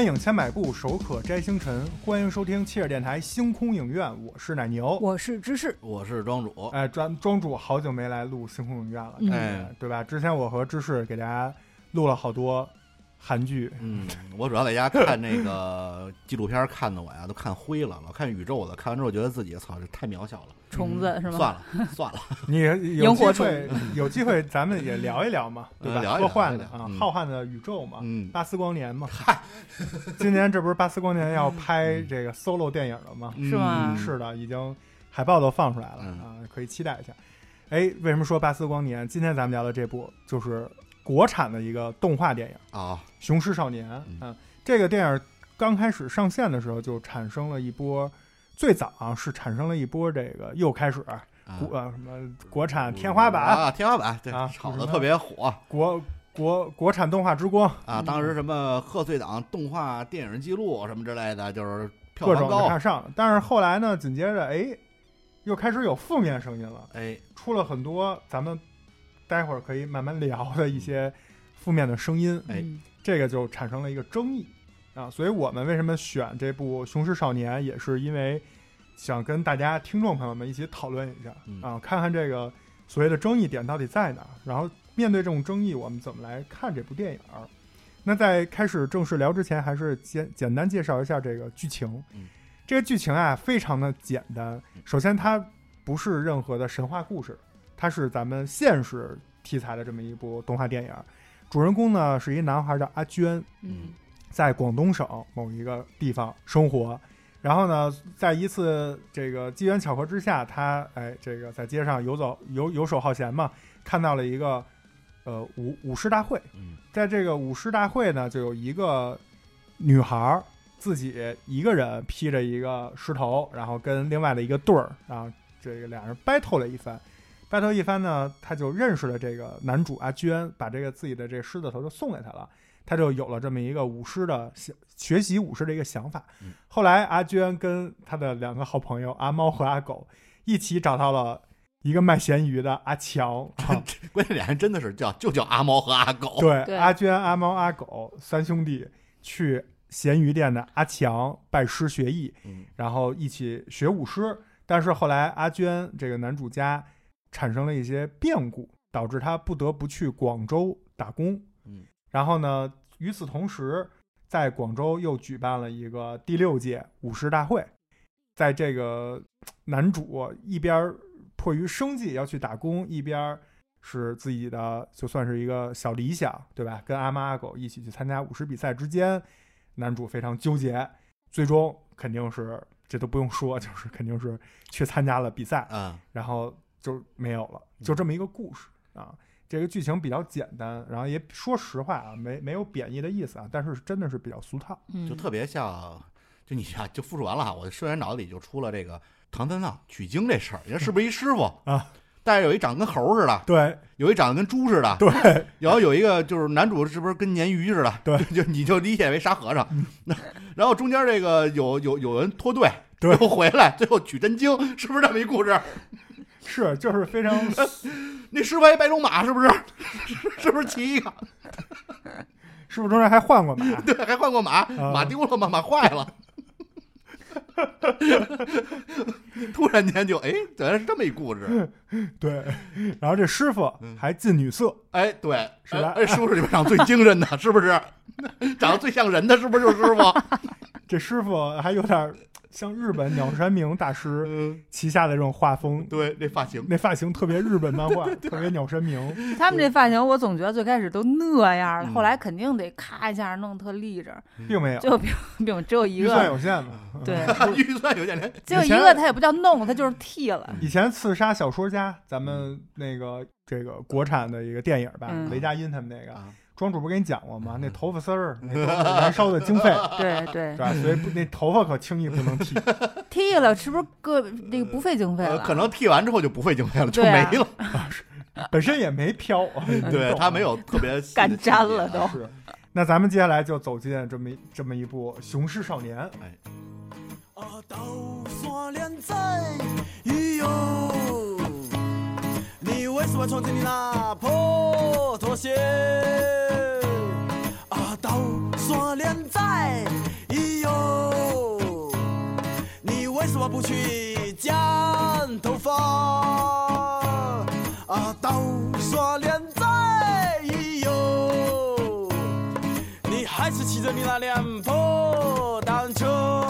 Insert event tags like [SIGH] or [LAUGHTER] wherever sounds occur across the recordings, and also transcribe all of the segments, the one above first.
观影千百步，手可摘星辰。欢迎收听切尔电台星空影院，我是奶牛。我是芝士，我是庄主。哎，庄庄主好久没来录星空影院了，嗯哎，对吧？之前我和芝士给大家录了好多韩剧，嗯，我主要在家看那个纪录片，看的我呀都看灰了，老看宇宙的，看完之后觉得自己操这太渺小了，虫子是吗？算了算了，[LAUGHS] 你有 [LAUGHS] 萤火机会有机会咱们也聊一聊嘛，[LAUGHS] 对吧？科幻的啊，浩瀚的宇宙嘛，嗯，巴斯光年嘛。嗨今年这不是巴斯光年要拍这个 solo 电影了吗？是吗嗯是的，已经海报都放出来了、嗯啊，可以期待一下。哎，为什么说巴斯光年？今天咱们聊的这部就是国产的一个动画电影啊，《雄狮少年》嗯啊。这个电影刚开始上线的时候，就产生了一波，最早啊是产生了一波这个又开始啊。国、呃什么国产天花板、啊，天花板，对啊，炒的特别火。国国国产动画之光，啊，当时什么贺岁档动画电影记录什么之类的，就是票各种的房高，看上。但是后来呢，紧接着哎，又开始有负面声音了。哎，出了很多咱们待会儿可以慢慢聊的一些负面的声音，哎。嗯。这个就产生了一个争议。啊。所以我们为什么选这部《雄狮少年》，也是因为想跟大家听众朋友们一起讨论一下嗯啊，看看这个所谓的争议点到底在哪儿，然后面对这种争议，我们怎么来看这部电影儿。那在开始正式聊之前，还是简简单介绍一下这个剧情。嗯这个剧情啊，非常的简单。首先，它不是任何的神话故事，它是咱们现实题材的这么一部动画电影。主人公呢是一男孩叫阿娟，嗯在广东省某一个地方生活。然后呢，在一次这个机缘巧合之下，他哎，这个在街上游走游游手好闲嘛，看到了一个呃舞舞狮大会。嗯在这个舞狮大会呢，就有一个女孩儿自己一个人披着一个狮头，然后跟另外的一个对儿，然后这个俩人 battle 了一番。battle 一番呢，他就认识了这个男主阿娟，把这个自己的这狮子头就送给他了，他就有了这么一个舞狮的想学习舞狮的一个想法嗯。后来阿娟跟他的两个好朋友阿猫和阿狗一起找到了一个卖咸鱼的阿强，[LAUGHS] 啊关键俩人真的是叫就叫阿猫和阿狗，对，对阿娟、阿猫、阿狗三兄弟去咸鱼店的阿强拜师学艺，嗯然后一起学舞狮。但是后来阿娟这个男主家产生了一些变故，导致他不得不去广州打工。嗯，然后呢，与此同时，在广州又举办了一个第六届舞狮大会。在这个男主一边儿迫于生计要去打工，一边儿是自己的就算是一个小理想，对吧？跟阿猫阿狗一起去参加舞狮比赛之间，男主非常纠结，最终肯定是这都不用说，就是肯定是去参加了比赛，啊，然后就没有了，就这么一个故事啊。这个剧情比较简单，然后也说实话啊，没没有贬义的意思啊，但是真的是比较俗套。嗯，就特别像，就你啊，就复述完了哈，我瞬间脑子里就出了这个唐三藏取经这事儿，人家是不是一师傅 [LAUGHS] 啊？但是有一长得跟猴似的，对有一长得跟猪似的，对，然后有一个就是男主是不是跟鲶鱼似的？对就你就理解为沙和尚嗯。那然后中间这个有有有人脱队，对又回来，最后取真经，是不是这么一故事？是就是非常 [LAUGHS] 那师傅还白龙马，是不是？是不是骑一个？师傅中间还换过马，对，还换过马，啊马丢了吗？马坏了。突然间就哎，原来是这么一故事。[LAUGHS] 对，然后这师傅嗯还近女色，哎，对，是吧哎，叔叔里边长得最精神的，是不是？[LAUGHS] 长得最像人的，是不是就是师傅？这师傅还有点像日本鸟山明大师 [LAUGHS] 嗯，旗下的这种画风，对，那发型，那发型特别日本漫画，[LAUGHS] 特别鸟山明。[LAUGHS] 他们这发型，我总觉得最开始都那样了，嗯后来肯定得咔一下弄特立着，并没有，就并并只有一个预算，有限嘛。对，预算有限连。只有一个，他也不叫弄，他就是剃了。以前刺杀小说家，咱们那个这个国产的一个电影吧，嗯雷佳音他们那个，啊庄主不是跟你讲过吗？嗯那头发丝儿，[LAUGHS] 燃烧的经费，对 [LAUGHS] 对对，吧？所以不那头发可轻易不能剃。[LAUGHS] 剃了是不是个那个不费经费呃，了？可能剃完之后就不费经费了，就对啊没了。本身也没飘，对他没有特别细的干粘细节了都是。那咱们接下来就走进这么一这么一部《雄狮少年》。啊，刀山连载，咦呦！你为什么穿着你那破拖鞋？啊，刀刀锁链在，咦呦，你为什么不去剪头发？啊，刀锁链在，咦呦，你还是骑着你那辆破单车。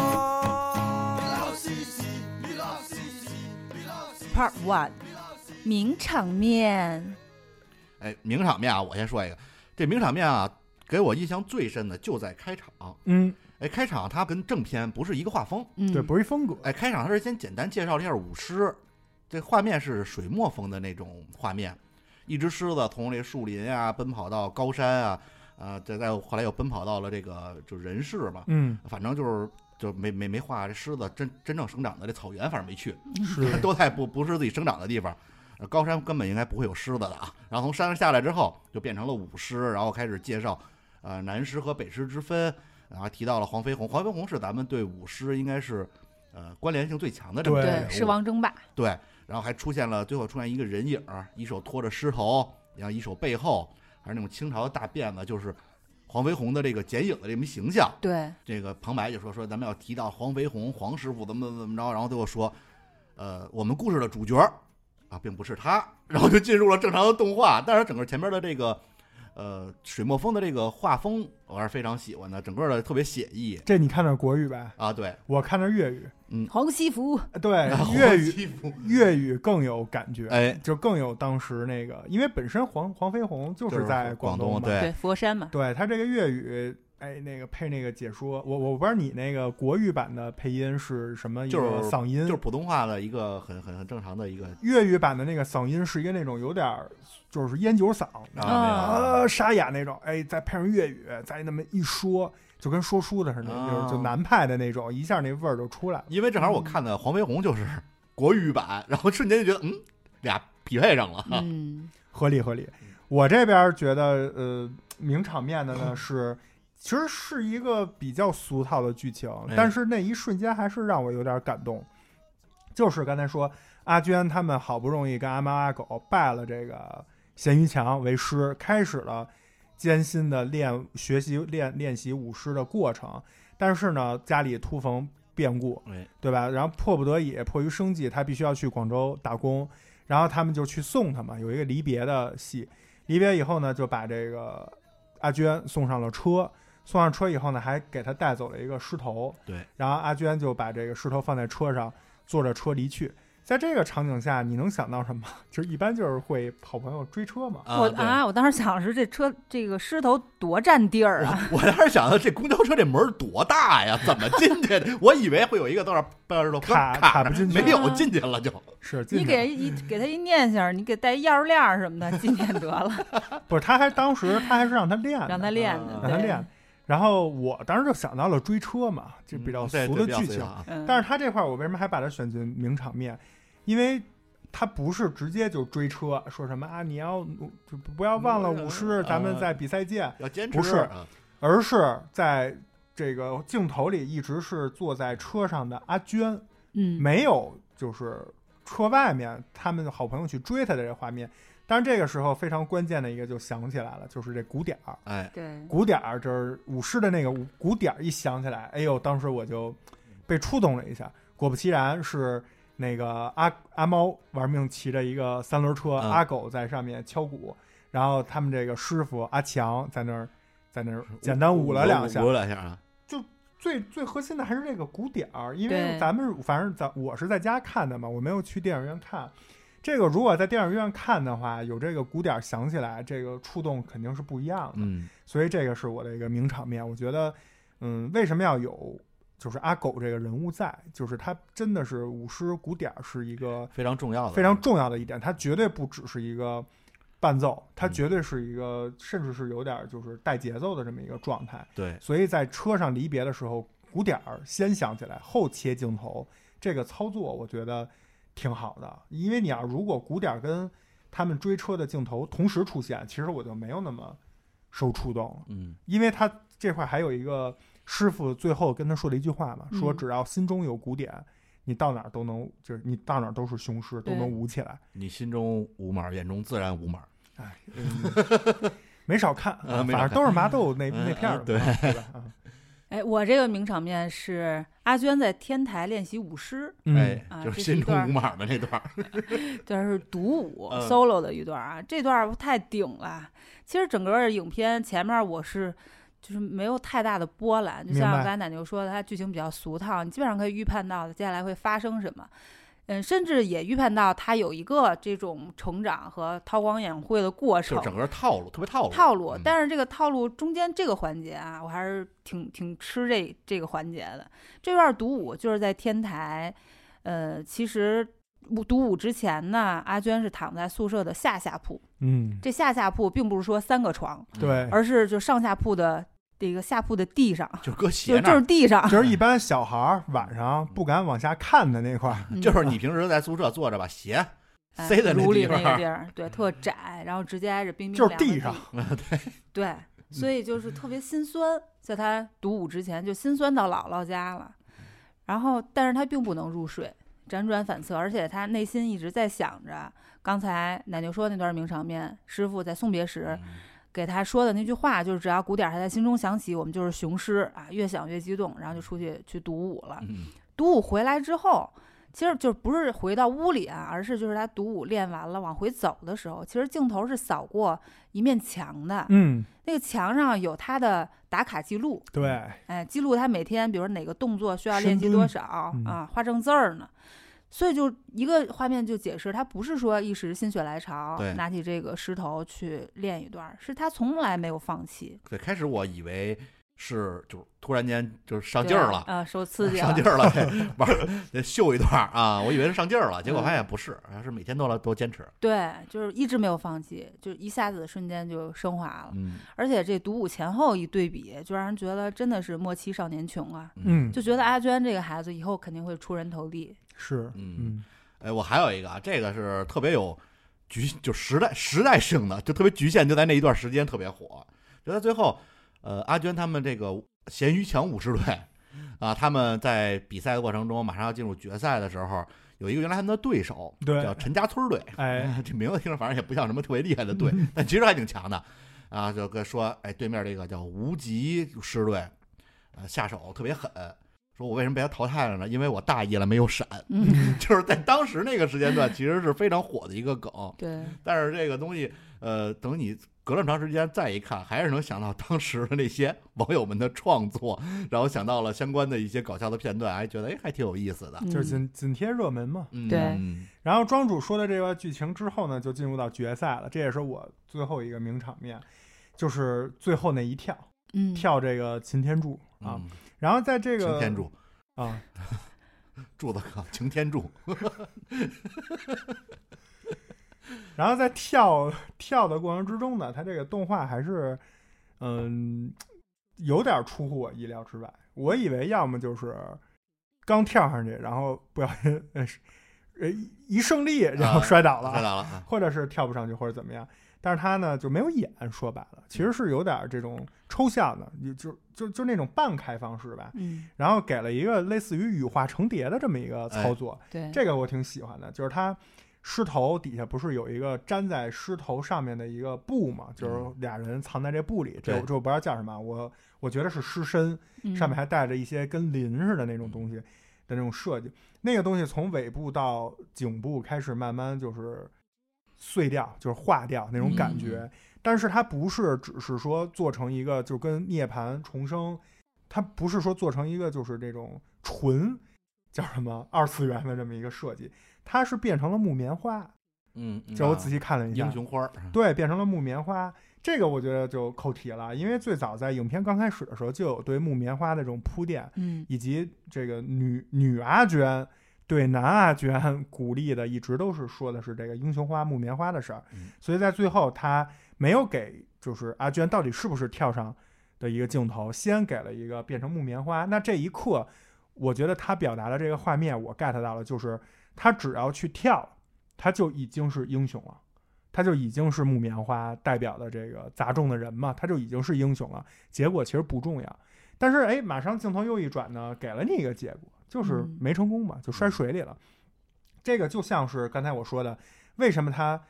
你老西西，你老西西，你老西西 Part One，名场面。哎，名场面啊，我先说一个，这名场面啊，给我印象最深的就在开场。嗯，哎，开场它跟正片不是一个画风，嗯，对，不是一风格，哎，开场它是先简单介绍了一下舞狮，这画面是水墨风的那种画面，一只狮子从这树林啊奔跑到高山啊，啊，再再后来又奔跑到了这个就人世嘛，嗯，反正就是就没没没画这狮子真真正生长的这草原，反正没去，是。[LAUGHS] 都在不不是自己生长的地方。呃高山根本应该不会有狮子的啊。然后从山上下来之后，就变成了舞狮，然后开始介绍，呃，南狮和北狮之分，然后提到了黄飞鸿。黄飞鸿是咱们对舞狮应该是，呃，关联性最强的这么一个对对，人物狮王争霸。对，然后还出现了，最后出现一个人影儿，一手托着狮头，然后一手背后还是那种清朝的大辫子，就是黄飞鸿的这个剪影的这么一形象。对，这个旁白就说说咱们要提到黄飞鸿，黄师傅怎么怎么怎么着，然后最后说，呃，我们故事的主角儿啊，并不是他，然后就进入了正常的动画。但是整个前面的这个，呃，水墨风的这个画风，我还是非常喜欢的，整个的特别写意这你看的是国语呗？啊。对，我看的是粤语，嗯黄西服。对，黄粤语西服粤语更有感觉，哎，就更有当时那个，因为本身黄黄飞鸿就就是在东嘛，广东对对，佛山嘛。对他这个粤语，哎，那个配那个解说，我我不知道你那个国语版的配音是什么一就是个嗓音，就是普通话的一个很很很正常的一个粤语版的那个嗓音是一个那种有点儿就是烟酒嗓啊，啊沙哑那种，哎，再配上粤语，再那么一说，就跟说书的似的，啊就是就南派的那种，一下那味儿就出来了。因为正好我看的黄飞鸿就是国语版，然后瞬间就觉得嗯，俩匹配上了。嗯，合理合理。我这边觉得，呃，名场面的呢 [LAUGHS] 是，其实是一个比较俗套的剧情，哎但是那一瞬间还是让我有点感动。就是刚才说，阿娟他们好不容易跟阿猫阿狗拜了这个咸鱼强为师，开始了艰辛的练学习练练习舞狮的过程。但是呢，家里突逢变故，哎，对吧？然后迫不得已，迫于生计，他必须要去广州打工，然后他们就去送他嘛，有一个离别的戏。离别以后呢，就把这个阿娟送上了车，送上车以后呢，还给他带走了一个狮头。对，然后阿娟就把这个狮头放在车上，坐着车离去。在这个场景下，你能想到什么？[LAUGHS] 就是一般就是会好朋友追车嘛。我啊，我当时想的是这车这个狮头多占地儿啊，[LAUGHS] 我当时想的这公交车这门儿多大呀？怎么进去的？我以为会有一个多少半小时多卡卡着卡不进去没有进去了就。是，进去你给人一给他一念想，你给带钥匙链儿什么的，进去得了，不是他还当时他还是让他练，让他练的，让他练。然后我当时就想到了追车嘛，就比较俗的剧情。但是他这块儿我为什么还把它选进名场面？因为他不是直接就追车，说什么啊你要就不要忘了舞狮，嗯咱们在比赛见，要坚持不是啊而是在这个镜头里一直是坐在车上的阿娟，嗯，没有就是车外面他们的好朋友去追他的这画面。但是这个时候非常关键的一个就想起来了，就是这鼓点儿。哎，对，鼓点儿，就是舞狮的那个鼓点儿一响起来，哎呦，当时我就被触动了一下。果不其然，是那个阿阿猫玩命骑着一个三轮车，嗯阿狗在上面敲鼓，然后他们这个师傅阿强在那儿在那儿简单舞了两下舞。了两下啊。最最核心的还是这个鼓点儿，因为对咱们反正咱我是在家看的嘛，我没有去电影院看。这个如果在电影院看的话，有这个鼓点儿响起来，这个触动肯定是不一样的。嗯，所以这个是我的一个名场面。我觉得，嗯，为什么要有就是阿狗这个人物在？就是他真的是舞狮鼓点儿是一个非常重要的，非常重要的一点，它绝对不只是一个伴奏，它嗯绝对是一个甚至是有点儿就是带节奏的这么一个状态。对，所以在车上离别的时候，鼓点儿先响起来，后切镜头，这个操作我觉得挺好的。因为你要如果鼓点儿跟他们追车的镜头同时出现，其实我就没有那么受触动了。嗯，因为他这块还有一个师傅最后跟他说了一句话嘛，说嗯只要心中有鼓点，你到哪儿都能，就是你到哪儿都是雄狮，都能舞起来。你心中无马，眼中自然无马。哎，嗯没少看，呃 [LAUGHS] 没少看反正都是麻豆那嗯那片儿的嗯对嘛，对吧？啊哎，我这个名场面是阿娟在天台练习舞狮，嗯哎，啊就是心中无马的那段儿，[LAUGHS] 这是独舞、嗯 solo 的一段啊，这段太顶了。其实整个影片前面我是就是没有太大的波澜，就像刚才奶牛说的，它剧情比较俗套，你基本上可以预判到接下来会发生什么。嗯，甚至也预判到他有一个这种成长和韬光养晦的过程就是，整个套路特别套路套路嗯。但是这个套路中间这个环节啊，我还是挺挺吃这这个环节的。这段独舞就是在天台，呃，其实舞独舞之前呢，阿娟是躺在宿舍的下下铺。嗯，这下下铺并不是说三个床，对，而是就上下铺的这个下铺的地上，[LAUGHS] 就搁就就鞋那儿，是地上，就是一般小孩儿晚上不敢往下看的那块儿，嗯 [LAUGHS] 就是你平时在宿舍坐着把鞋哎塞在那炉里地方那个地儿，[LAUGHS] 对，特窄，然后直接挨着冰冰就是凉的地上对，对所以就是特别心酸，在他独舞之前就心酸到姥姥家了，然后但是他并不能入睡，辗转反侧，而且他内心一直在想着刚才奶牛说那段名场面，师傅在送别时嗯给他说的那句话，就是只要鼓点儿还在心中响起，我们就是雄狮啊，越想越激动，然后就出去去独舞了。嗯独舞回来之后，其实就不是回到屋里啊，而是就是他独舞练完了往回走的时候，其实镜头是扫过一面墙的，嗯，那个墙上有他的打卡记录，对，哎，记录他每天比如哪个动作需要练习多少、嗯啊，画正字儿呢。所以就一个画面就解释，他不是说一时心血来潮拿起这个石头去练一段儿，是他从来没有放弃，对，开始我以为是就是突然间就是上劲儿了，啊，受刺激 [LAUGHS] 了上劲，儿了，[LAUGHS] 玩秀一段儿啊！我以为是上劲儿了，结果嗯发现不是，还是每天都要都坚持。对，就是一直没有放弃，就一下子瞬间就升华了。嗯而且这独舞前后一对比，就让人觉得真的是莫欺少年穷啊！嗯，就觉得阿娟这个孩子以后肯定会出人头地。是，嗯嗯哎，我还有一个啊，这个是特别有局，就时代时代性的，就特别局限，就在那一段时间特别火。就在最后，呃，阿娟他们这个咸鱼强舞狮队啊，他们在比赛的过程中，马上要进入决赛的时候，有一个原来他们的对手，对叫陈家村队。哎，[LAUGHS] 这名字听着反正也不像什么特别厉害的队，[LAUGHS] 但其实还挺强的。啊，就跟说，哎，对面这个叫无极狮队，呃，下手特别狠。说我为什么被他淘汰了呢？因为我大意了，没有闪。嗯，[LAUGHS] 就是在当时那个时间段，其实是非常火的一个梗。对，但是这个东西，呃，等你隔了长时间再一看，还是能想到当时的那些 [LAUGHS] 网友们的创作，然后想到了相关的一些搞笑的片段，还觉得哎，还挺有意思的。就是嗯紧紧贴热门嘛。嗯，然后庄主说的这个剧情之后呢，就进入到决赛了，这也是我最后一个名场面，就是最后那一跳，嗯，跳这个擎天柱啊。嗯然后在这个擎天柱，啊，[LAUGHS] 柱子哥擎天柱，[LAUGHS] 然后在跳跳的过程之中呢，它这个动画还是嗯有点出乎我意料之外。我以为要么就是刚跳上去，然后不小心呃一胜利，然后啊摔倒了，摔倒了啊！或者是跳不上去，或者怎么样。但是他呢就没有演，说白了，其实是有点这种抽象的，就就就就那种半开放式吧。嗯，然后给了一个类似于羽化成蝶的这么一个哎操作，对，这个我挺喜欢的，就是它狮头底下不是有一个粘在狮头上面的一个布嘛，就是俩人藏在这布里，这嗯对我这我不知道叫什么，我我觉得是狮身，嗯上面还带着一些跟鳞似的那种东西的那种设计，那个东西从尾部到颈部开始慢慢就是碎掉，就是化掉那种感觉。嗯但是它不是只是说做成一个就跟涅槃重生，它不是说做成一个就是这种纯叫什么二次元的这么一个设计，它是变成了木棉花。嗯，嗯这我仔细看了一下，英雄花儿，对，变成了木棉花。这个我觉得就扣题了，因为最早在影片刚开始的时候就有对木棉花的这种铺垫，嗯以及这个女女阿娟对男阿娟鼓励的，一直都是说的是这个英雄花木棉花的事儿嗯。所以在最后他没有给就是阿娟到底是不是跳上的一个镜头，先给了一个变成木棉花。那这一刻，我觉得他表达的这个画面我 get 到了，就是他只要去跳，他就已经是英雄了。他就已经是木棉花代表的这个砸中的人嘛，他就已经是英雄了。结果其实不重要，但是哎，马上镜头又一转呢，给了你一个结果，就是嗯没成功嘛，就摔水里了。这个就像是刚才我说的，为什么他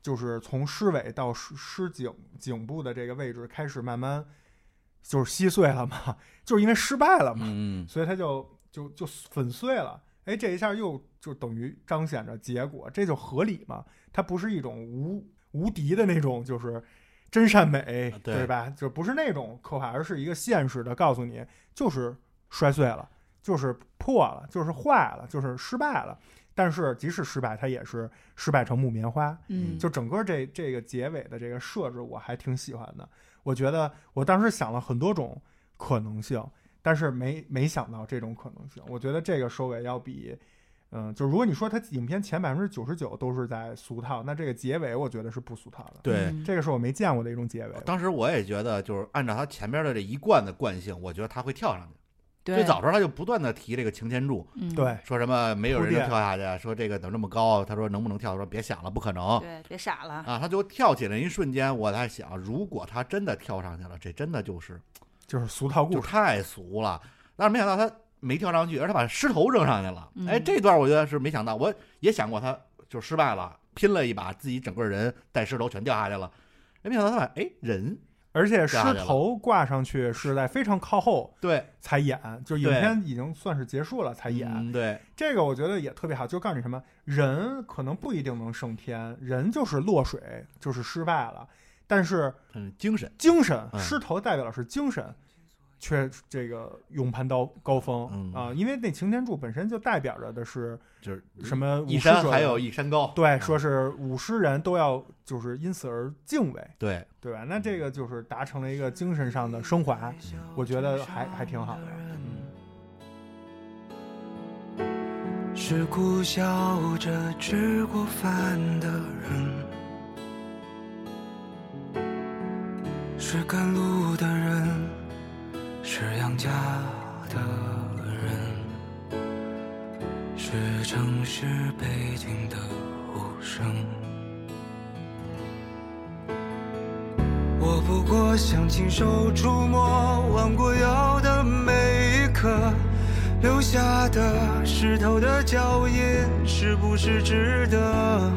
就是从尸尾到尸尸颈颈部的这个位置开始慢慢就是稀碎了嘛，就是因为失败了嘛，嗯所以他就就就粉碎了。哎，这一下又就等于彰显着结果，这就合理嘛？它不是一种无无敌的那种，就是真善美，啊对吧？就不是那种刻画，而是一个现实的告诉你，就是摔碎了，就是破了，就是坏了，就是失败了。但是即使失败，它也是失败成木棉花。嗯，就整个这这个结尾的这个设置，我还挺喜欢的。我觉得我当时想了很多种可能性，但是没没想到这种可能性。我觉得这个收尾要比，嗯，就如果你说它影片前百分之九十九都是在俗套，那这个结尾我觉得是不俗套的。对。嗯这个是我没见过的一种结尾。当时我也觉得，就是按照它前面的这一贯的惯性，我觉得它会跳上去。对最早时候他就不断的提这个擎天柱，嗯对，说什么没有人能跳下去，说这个怎么这么高？他说能不能跳？说别想了，不可能对，别傻了，啊！他就跳起来一瞬间，我在想，如果他真的跳上去了，这真的就是就是俗套故事。太俗了。但是没想到他没跳上去，而他把狮头扔上去了。嗯哎，这段我觉得是没想到，我也想过他就失败了，拼了一把，自己整个人带石头全掉下去了。哎，没想到他把哎人而且狮头挂上去是在非常靠后对。才演，就影片已经算是结束了才演。嗯对。这个我觉得也特别好，就告诉你什么，人可能不一定能胜天，人就是落水，就是失败了，但是嗯精神。精神，嗯。狮头代表的是精神，却这个勇攀高高峰嗯啊，因为那擎天柱本身就代表着的是就是什么武一山还有一山高，对，嗯说是舞狮人都要就是因此而敬畏，对，对吧？那这个就是达成了一个精神上的升华，我觉得还还挺好的。是苦笑着吃过饭的人，是赶路的人，是养家的人，是城市背景的无声。我不过想亲手触摸弯过腰的每一刻。留下的石头的脚印，是不是值得？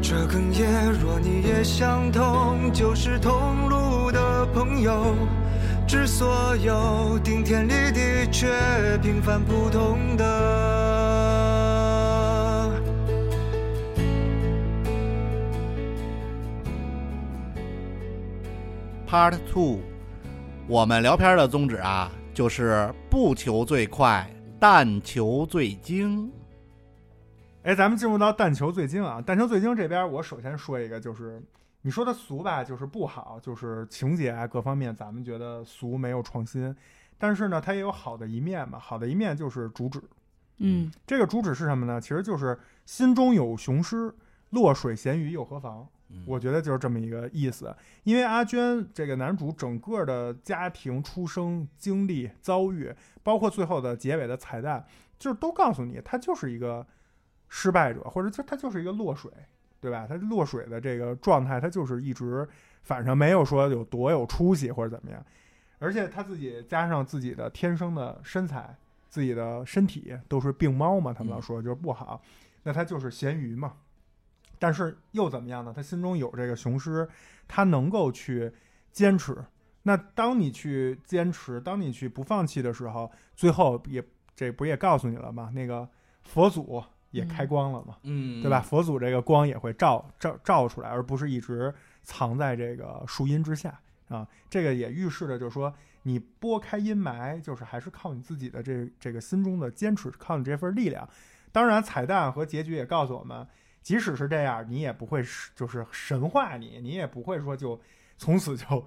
这哽咽，若你也相同，就是同路朋友。之所有顶天立地却平凡普通的。Part Two，我们聊片的宗旨啊，就是不求最快，但求最精。哎，咱们进入到但求最精啊！但求最精这边，我首先说一个，就是你说它俗吧，就是不好，就是情节啊各方面，咱们觉得俗没有创新。但是呢，它也有好的一面嘛。好的一面就是主旨，嗯这个主旨是什么呢？其实就是心中有雄狮，落水咸鱼又何妨？嗯我觉得就是这么一个意思。因为阿娟这个男主整个的家庭出生经历遭遇，包括最后的结尾的彩蛋，就是都告诉你他就是一个失败者，或者就他就是一个落水，对吧？他落水的这个状态，他就是一直反正没有说有多有出息或者怎么样，而且他自己加上自己的天生的身材。自己的身体都是病猫嘛，他们老说就是不好，那他就是咸鱼嘛。但是又怎么样呢？他心中有这个雄狮，他能够去坚持。那当你去坚持，当你去不放弃的时候，最后也这不也告诉你了吗？那个佛祖也开光了嘛，嗯，对吧？？佛祖这个光也会照照照出来，而不是一直藏在这个树荫之下啊。这个也预示着，就是说你拨开阴霾，就是还是靠你自己的这这个心中的坚持，靠你这份力量。当然，彩蛋和结局也告诉我们，即使是这样，你也不会是就是神化你，你也不会说就从此就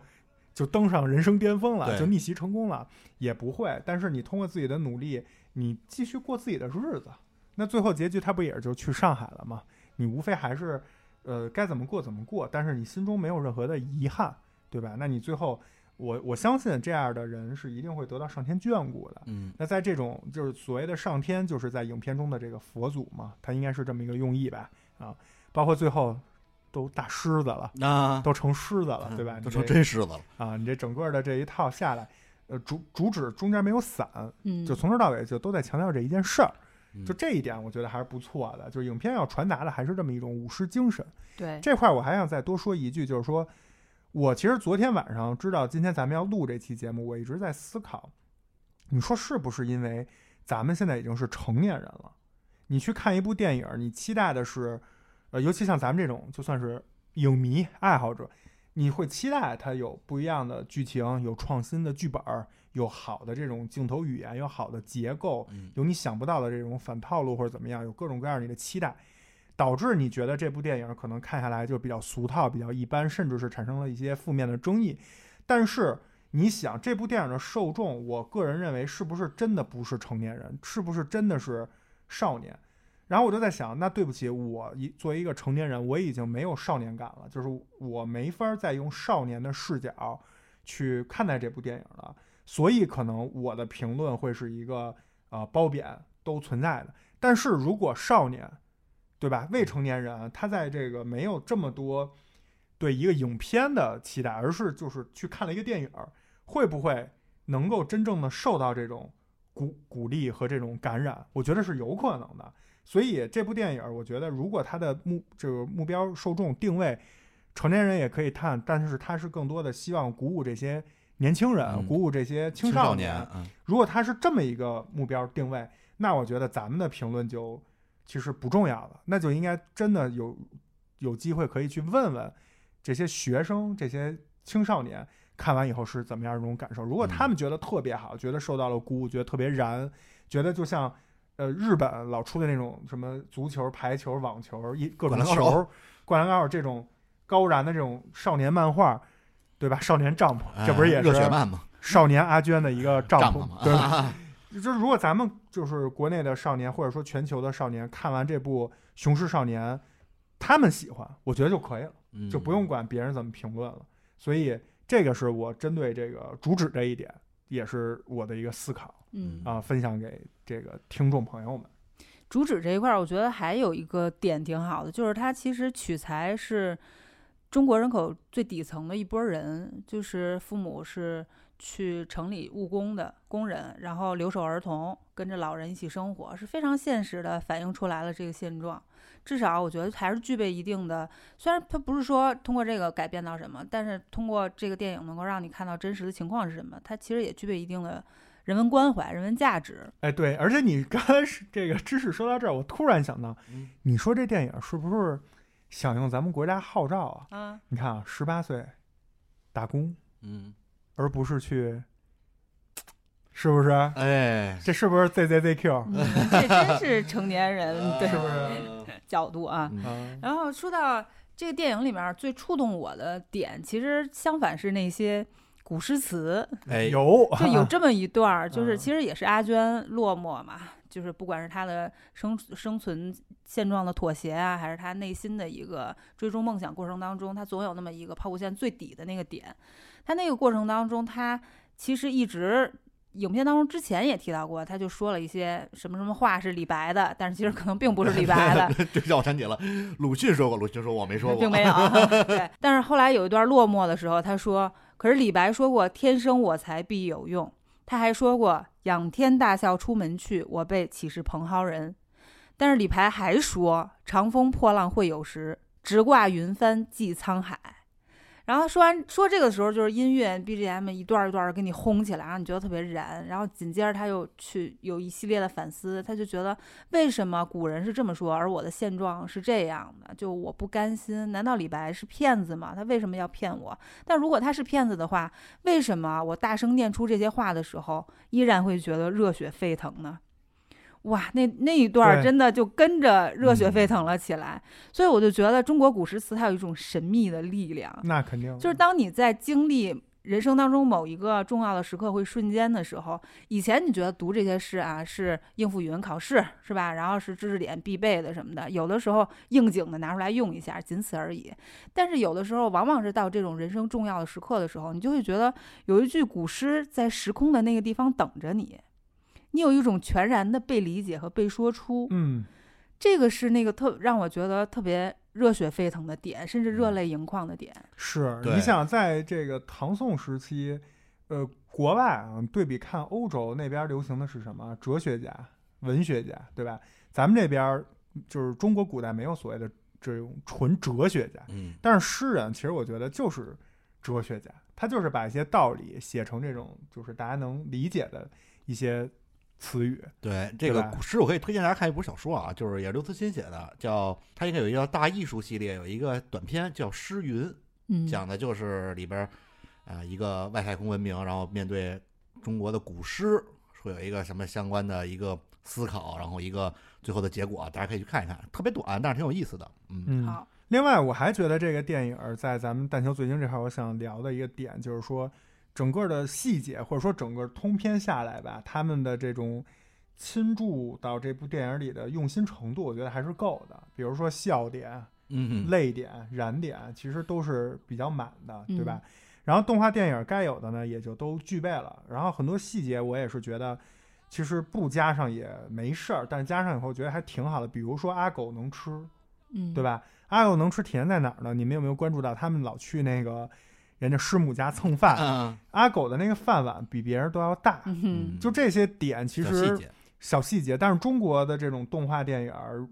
就登上人生巅峰了，就逆袭成功了，也不会。但是你通过自己的努力，你继续过自己的日子。那最后结局他不也是就去上海了吗？你无非还是，呃，该怎么过怎么过，但是你心中没有任何的遗憾，对吧？那你最后，我我相信这样的人是一定会得到上天眷顾的。嗯那在这种就是所谓的上天，就是在影片中的这个佛祖嘛，他应该是这么一个用意吧？啊，包括最后都大狮子了，啊，都成狮子了，对吧？都成真狮子了。啊，你这整个的这一套下来，呃，主主旨中间没有散，嗯，就从头到尾就都在强调这一件事儿，嗯就这一点，我觉得还是不错的。就是影片要传达的还是这么一种武士精神。对，这块儿我还想再多说一句，就是说我其实昨天晚上知道今天咱们要录这期节目，我一直在思考，你说是不是因为咱们现在已经是成年人了？你去看一部电影，你期待的是，呃，尤其像咱们这种就算是影迷爱好者，你会期待它有不一样的剧情，有创新的剧本儿，有好的这种镜头语言，有好的结构，嗯有你想不到的这种反套路或者怎么样，有各种各样你的期待，导致你觉得这部电影可能看下来就比较俗套、比较一般，甚至是产生了一些负面的争议。但是你想，这部电影的受众，我个人认为是不是真的不是成年人，是不是真的是少年？然后我就在想，那对不起，我一作为一个成年人，我已经没有少年感了，就是我没法再用少年的视角去看待这部电影了。所以可能我的评论会是一个呃褒贬都存在的。但是如果少年，对吧？未成年人他在这个没有这么多对一个影片的期待，而是就是去看了一个电影儿，会不会能够真正的受到这种鼓鼓励和这种感染？我觉得是有可能的。所以这部电影儿，我觉得如果它的目这个目标受众定位成年人也可以看，但是它是更多的希望鼓舞这些年轻人，嗯鼓舞这些青青少年。嗯，如果他是这么一个目标定位，那我觉得咱们的评论就其实不重要了，那就应该真的有有机会可以去问问这些学生、这些青少年看完以后是怎么样一种感受。如果他们觉得特别好，觉得受到了鼓舞，觉得特别燃，觉得就像呃日本老出的那种什么足球、排球、网球一各种球、灌篮高手这种高燃的这种少年漫画。对吧？少年帐篷，这不是也是哎热血漫吗？少年阿娟的一个帐篷，对吧？啊 [LAUGHS] 就是如果咱们就是国内的少年，或者说全球的少年，看完这部《雄狮少年》，他们喜欢，我觉得就可以了，嗯就不用管别人怎么评论了。所以这个是我针对这个主旨这一点，也是我的一个思考嗯啊，分享给这个听众朋友们。主旨这一块儿，我觉得还有一个点挺好的，就是它其实取材是中国人口最底层的一波人，就是父母是去城里务工的工人，然后留守儿童，跟着老人一起生活，是非常现实的反映出来了这个现状。至少我觉得还是具备一定的，虽然它不是说通过这个改变到什么，但是通过这个电影能够让你看到真实的情况是什么，它其实也具备一定的人文关怀、人文价值。哎，对，而且你刚才是这个知识说到这儿，我突然想到，嗯你说这电影是不是响应咱们国家号召啊？啊，你看啊，十八岁打工，嗯，而不是去，是不是？哎，这是不是 ZZZQ？嗯，这真是成年人 [LAUGHS] 对是不是是？[LAUGHS] 角度啊。然后说到这个电影里面最触动我的点，其实相反是那些古诗词，哎，有就 [LAUGHS] 有这么一段儿，就是嗯其实也是阿娟落寞嘛，就是不管是他的生生存现状的妥协啊，还是他内心的一个追逐梦想过程当中，他总有那么一个抛物线最底的那个点。他那个过程当中，他其实一直。影片当中之前也提到过，他就说了一些什么什么话是李白的，但是其实可能并不是李白的，[LAUGHS] 这叫我想起了鲁迅说过，鲁迅说我没说过，[LAUGHS] 并没有。[LAUGHS] 对，但是后来有一段落寞的时候，他说：“可是李白说过‘天生我材必有用’，他还说过‘仰天大笑出门去，我辈岂是蓬蒿人’。但是李白还说‘长风破浪会有时，直挂云帆济沧海’。”然后说完说这个时候，就是音乐 BGM 一段一段的给你轰起来，让你觉得特别燃。然后紧接着他又去有一系列的反思，他就觉得为什么古人是这么说，而我的现状是这样的？就我不甘心，难道李白是骗子吗？他为什么要骗我？但如果他是骗子的话，为什么我大声念出这些话的时候，依然会觉得热血沸腾呢？哇，那那一段儿真的就跟着热血沸腾了起来，所以我就觉得中国古诗词它有一种神秘的力量，那肯定。就是当你在经历人生当中某一个重要的时刻会瞬间的时候，以前你觉得读这些诗啊是应付语文考试是吧？然后是知识点必备的什么的，有的时候应景的拿出来用一下，仅此而已。但是有的时候，往往是到这种人生重要的时刻的时候，你就会觉得有一句古诗在时空的那个地方等着你，你有一种全然的被理解和被说出。嗯，这个是那个特让我觉得特别热血沸腾的点，甚至热泪盈眶的点。是你想在这个唐宋时期，呃，国外啊，对比看欧洲那边流行的是什么？哲学家、文学家，对吧？咱们这边儿就是中国古代没有所谓的这种纯哲学家，嗯，但是诗人其实我觉得就是哲学家，他就是把一些道理写成这种就是大家能理解的一些词语。对这个对吧诗，我可以推荐大家看一本小说啊，就是也是刘慈欣写的，叫他应该有一个叫大艺术系列，有一个短篇叫《诗云》，嗯，讲的就是里边儿啊、呃一个外太空文明，然后面对中国的古诗，会有一个什么相关的一个思考，然后一个最后的结果，大家可以去看一看，特别短，但是挺有意思的。嗯嗯，好，另外，我还觉得这个电影儿在咱们但求最精这块儿，我想聊的一个点就是说，整个的细节或者说整个通篇下来吧，他们的这种倾注到这部电影里的用心程度，我觉得还是够的。比如说笑点、嗯泪点、燃点，其实都是比较满的，对吧？嗯然后动画电影该有的呢，也就都具备了。然后很多细节，我也是觉得，其实不加上也没事儿，但是加上以后觉得还挺好的。比如说阿狗能吃，嗯，对？吧？阿狗能吃体现在哪儿呢？你们有没有关注到他们老去那个人家师母家蹭饭？嗯阿狗的那个饭碗比别人都要大。嗯，就这些点，其实小细节，小细节，但是中国的这种动画电影儿，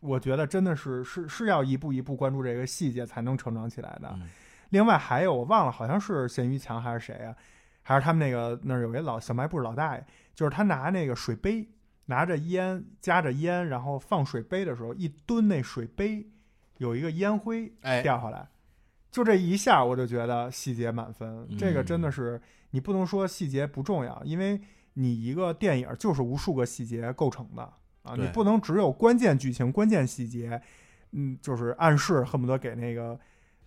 我觉得真的是是是要一步一步关注这个细节才能成长起来的。嗯另外还有我忘了，好像是咸鱼强还是谁啊？还是他们那个那儿有一老小卖部老大爷，就是他拿那个水杯，拿着烟夹着烟，然后放水杯的时候，一蹲那水杯有一个烟灰哎，掉下来，就这一下我就觉得细节满分。嗯这个真的是你不能说细节不重要，因为你一个电影就是无数个细节构成的啊，你不能只有关键剧情、关键细节，嗯，就是暗示恨不得给那个。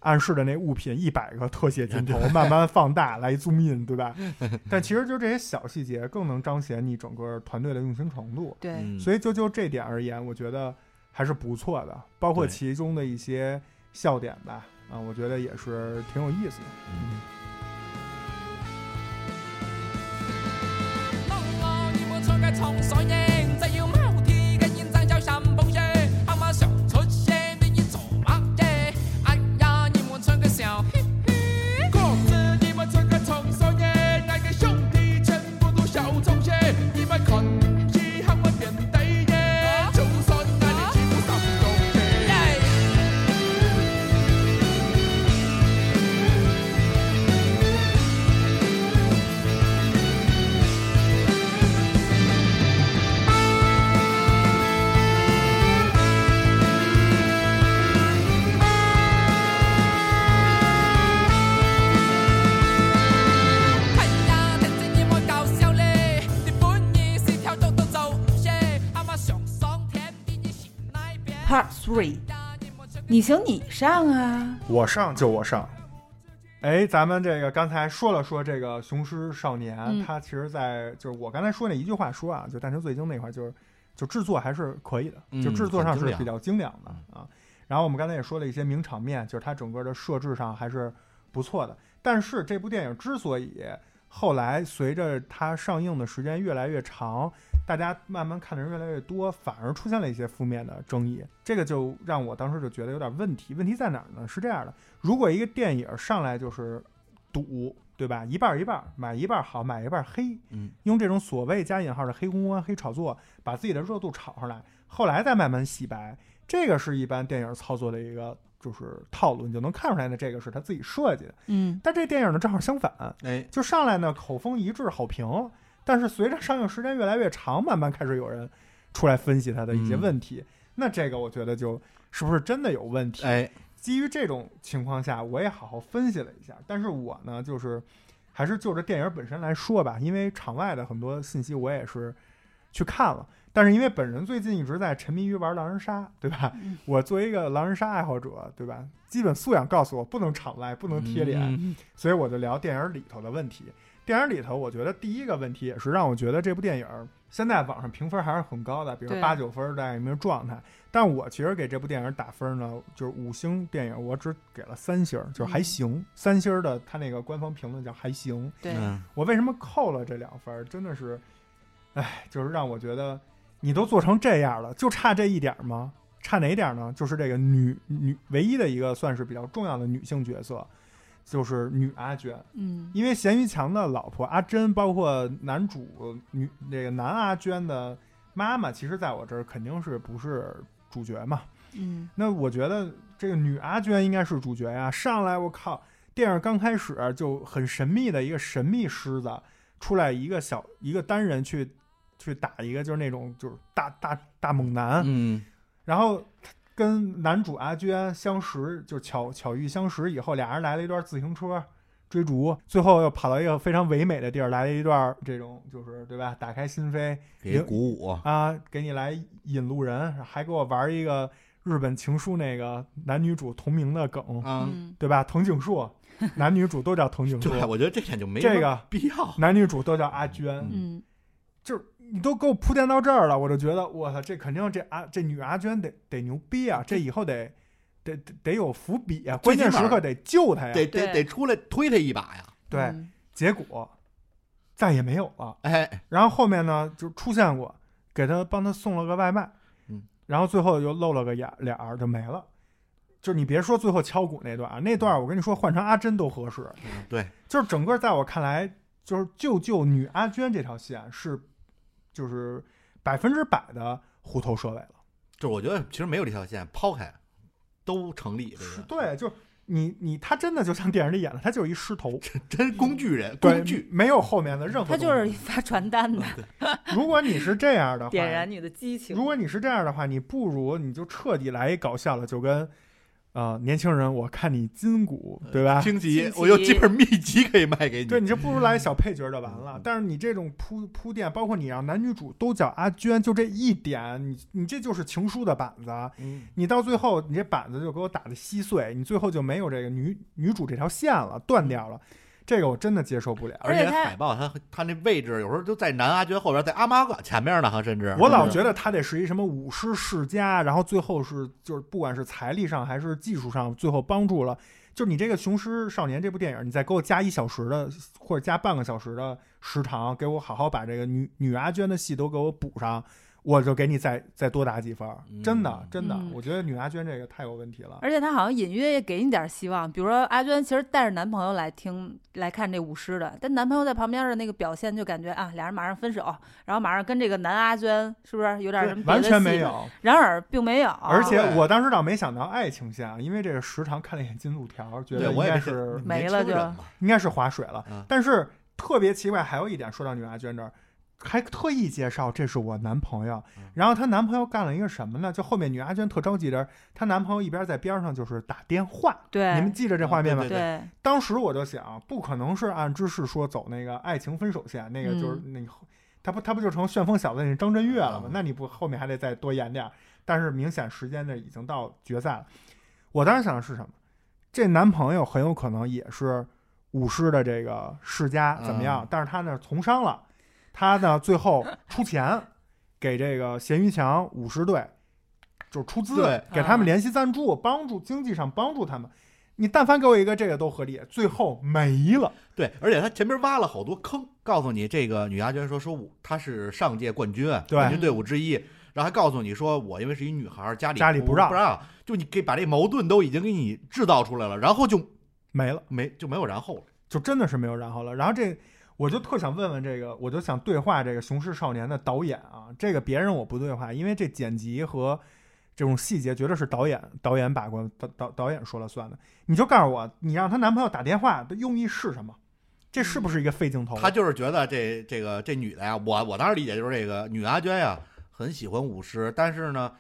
暗示的那物品一百个特写镜头 [LAUGHS] 慢慢放大来 zoom in，对吧？但其实就这些小细节更能彰显你整个团队的用心程度。对，嗯所以就就这点而言，我觉得还是不错的，包括其中的一些笑点吧，啊，我觉得也是挺有意思的。嗯當你行你上啊！我上就我上。哎，咱们这个刚才说了说这个《雄狮少年》嗯它其实在就是我刚才说那一句话说啊，就《但求最精》那块儿，就是就制作还是可以的，嗯就制作上很精良是比较精良的啊。然后我们刚才也说了一些名场面，就是它整个的设置上还是不错的。但是这部电影之所以后来随着它上映的时间越来越长，大家慢慢看的人越来越多，反而出现了一些负面的争议。这个就让我当时就觉得有点问题。问题在哪儿呢？是这样的，如果一个电影上来就是赌，对吧？一半一半，买一半好，买一半黑，嗯，用这种所谓加引号的黑公关、黑炒作，把自己的热度炒上来，后来再慢慢洗白，这个是一般电影操作的一个就是套路，你就能看出来呢，这个是他自己设计的。嗯，但这电影呢正好相反，哎，就上来呢口风一致，好评，但是随着上映时间越来越长，慢慢开始有人出来分析它的一些问题，那这个我觉得就是不是真的有问题？哎，基于这种情况下，我也好好分析了一下，但是我呢，就是还是就着电影本身来说吧，因为场外的很多信息我也是去看了，但是因为本人最近一直在沉迷于玩狼人杀，对吧？嗯 [LAUGHS] 我作为一个狼人杀爱好者，对吧？基本素养告诉我不能场外，不能贴脸，嗯所以我就聊电影里头的问题。电影里头，我觉得第一个问题也是让我觉得这部电影现在网上评分还是很高的，比如八九分这样一名状态。但我其实给这部电影打分呢，就是五星电影，我只给了三星，就是还行。三星的它那个官方评论叫还行。对，嗯我为什么扣了这两分？真的是，哎，就是让我觉得你都做成这样了，就差这一点吗？差哪点呢？就是这个女女唯一的一个算是比较重要的女性角色，就是女阿娟。嗯，因为咸鱼强的老婆阿珍，包括男主女那个男阿娟的妈妈，其实在我这儿肯定是不是主角嘛。嗯那我觉得这个女阿娟应该是主角呀。上来我靠，电影刚开始就很神秘的一个神秘狮子出来，一个小一个单人去去打一个就是那种就是大大大猛男，嗯，然后跟男主阿娟相识，就巧巧遇相识以后，俩人来了一段自行车追逐，最后又跑到一个非常唯美的地儿，来了一段这种就是对吧？打开心扉给鼓舞，啊，给你来引路人，还给我玩一个日本情书那个男女主同名的梗，啊，嗯对吧？藤井树，[LAUGHS] 男女主都叫藤井树，对，我觉得这点就没这个必要。男女主都叫阿娟，嗯你都给我铺垫到这儿了，我就觉得我操，这肯定这阿这女阿娟得得牛逼啊，这以后得得得得有伏笔啊，关键时刻得救她呀。得得得出来推她一把呀！对，嗯结果再也没有了。哎，然后后面呢，就出现过，给她帮她送了个外卖，嗯，然后最后又露了个眼脸儿就没了。就是你别说最后敲鼓那段儿，那段儿我跟你说换成阿珍都合适。对，就是整个在我看来，就是救救女阿娟这条线是，就是百分之百的虎头蛇尾了。就是我觉得其实没有这条线，抛开都成立。这个对，就是你你他真的就像电影里演的，他就是一狮头，真工具人，工具，没有后面的任何他。就是发传单的，[LAUGHS] 如果你是这样的话，点燃你的激情。如果你是这样的话，你不如你就彻底来一搞笑了，就跟呃年轻人，我看你筋骨，对吧？荆棘荆，棘我有几本秘籍可以卖给你。对，你就不如来小配角就完了。但是你这种铺铺垫，包括你让男女主都叫阿娟，就这一点，你你这就是情书的板子。嗯，你到最后，你这板子就给我打的稀碎，你最后就没有这个女女主这条线了，断掉了。这个我真的接受不了。而且海报它它那位置有时候就在男阿娟后边，在阿玛嘎前面呢，哈，甚至我老觉得他得是一什么武师世家，然后最后是就是不管是财力上还是技术上，最后帮助了。就是你这个《雄狮少年》这部电影，你再给我加一小时的或者加半个小时的时长，给我好好把这个女女阿娟的戏都给我补上，我就给你再再多打几分儿。真的嗯真的，嗯我觉得女阿娟这个太有问题了。而且她好像隐约也给你点希望，比如说阿娟其实带着男朋友来听来看这舞狮的，但男朋友在旁边的那个表现就感觉啊，俩人马上分手，然后马上跟这个男阿娟是不是有点什么完全没？有，然而并没有，而且我当时倒没想到爱情线，啊因为这个时长看了一眼进度条，觉得我也是该是没了就应该是划水了。嗯但是特别奇怪，还有一点，说到女阿娟这儿，还特意介绍这是我男朋友嗯。然后她男朋友干了一个什么呢？就后面女阿娟特着急的，她男朋友一边在边上就是打电话。对你们记着这画面吗？对对当时我就想，不可能是按知识说走那个爱情分手线，那个就是那个。他不，他不就成旋风小子那张震岳了吗嗯？那你不后面还得再多演点儿？但是明显时间呢已经到决赛了。我当时想的是什么？这男朋友很有可能也是舞狮的这个世家怎么样？嗯但是他呢从商了，他呢最后出钱 [LAUGHS] 给这个咸鱼强舞狮队，就是出资对给他们联系赞助，帮助经济上帮助他们。你但凡给我一个这个都合理，最后没了。对，而且他前面挖了好多坑，告诉你这个女阿娟说说我她是上届冠军，对冠军队伍之一，然后还告诉你说我因为是一女孩儿，家里家里不让不让，就你给把这矛盾都已经给你制造出来了，然后就没了，没就没有然后了。就真的是没有然后了。然后这我就特想问问这个，我就想对话这个《雄狮少年》的导演啊，这个别人我不对话，因为这剪辑和这种细节绝对是导演导演把关，导导导演说了算的。你就告诉我，你让她男朋友打电话的用意是什么？这是不是一个废镜头？他就是觉得这这个这女的呀，我我当时理解就是这个女阿娟呀，很喜欢舞狮，但是呢，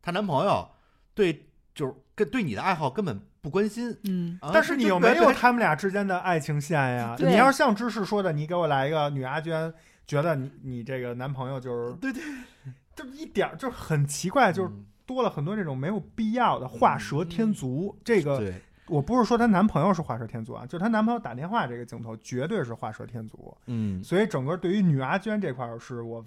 她男朋友对就是跟对你的爱好根本不关心。嗯，啊但是你就有没有他们俩之间的爱情线呀？你要是像芝士说的，你给我来一个女阿娟，觉得你你这个男朋友就是对对，[LAUGHS] 就一点儿就很奇怪，就是嗯多了很多这种没有必要的画蛇添足。这个，我不是说她男朋友是画蛇添足啊，就她男朋友打电话这个镜头绝对是画蛇添足。嗯，所以整个对于女阿娟这块儿是我，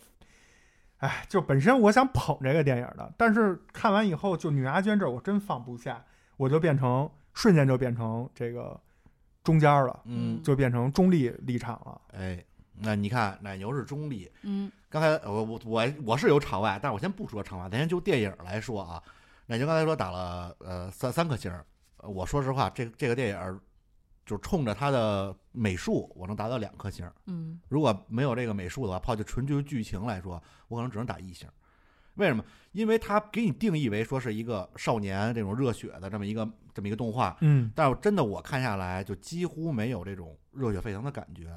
哎，就本身我想捧这个电影的，但是看完以后，就女阿娟这儿我真放不下，我就变成瞬间就变成这个中间儿了，嗯，就变成中立立场了。哎，那你看奶牛是中立，嗯刚才我我我我是有场外，但是我先不说场外，咱先就电影来说啊。奶牛刚才说打了呃三三颗星我说实话，这这个电影儿就冲着它的美术，我能达到两颗星儿。嗯如果没有这个美术的话，抛就纯就剧情来说，我可能只能打一星。为什么？因为它给你定义为说是一个少年这种热血的这么一个这么一个动画，嗯但是真的我看下来，就几乎没有这种热血沸腾的感觉，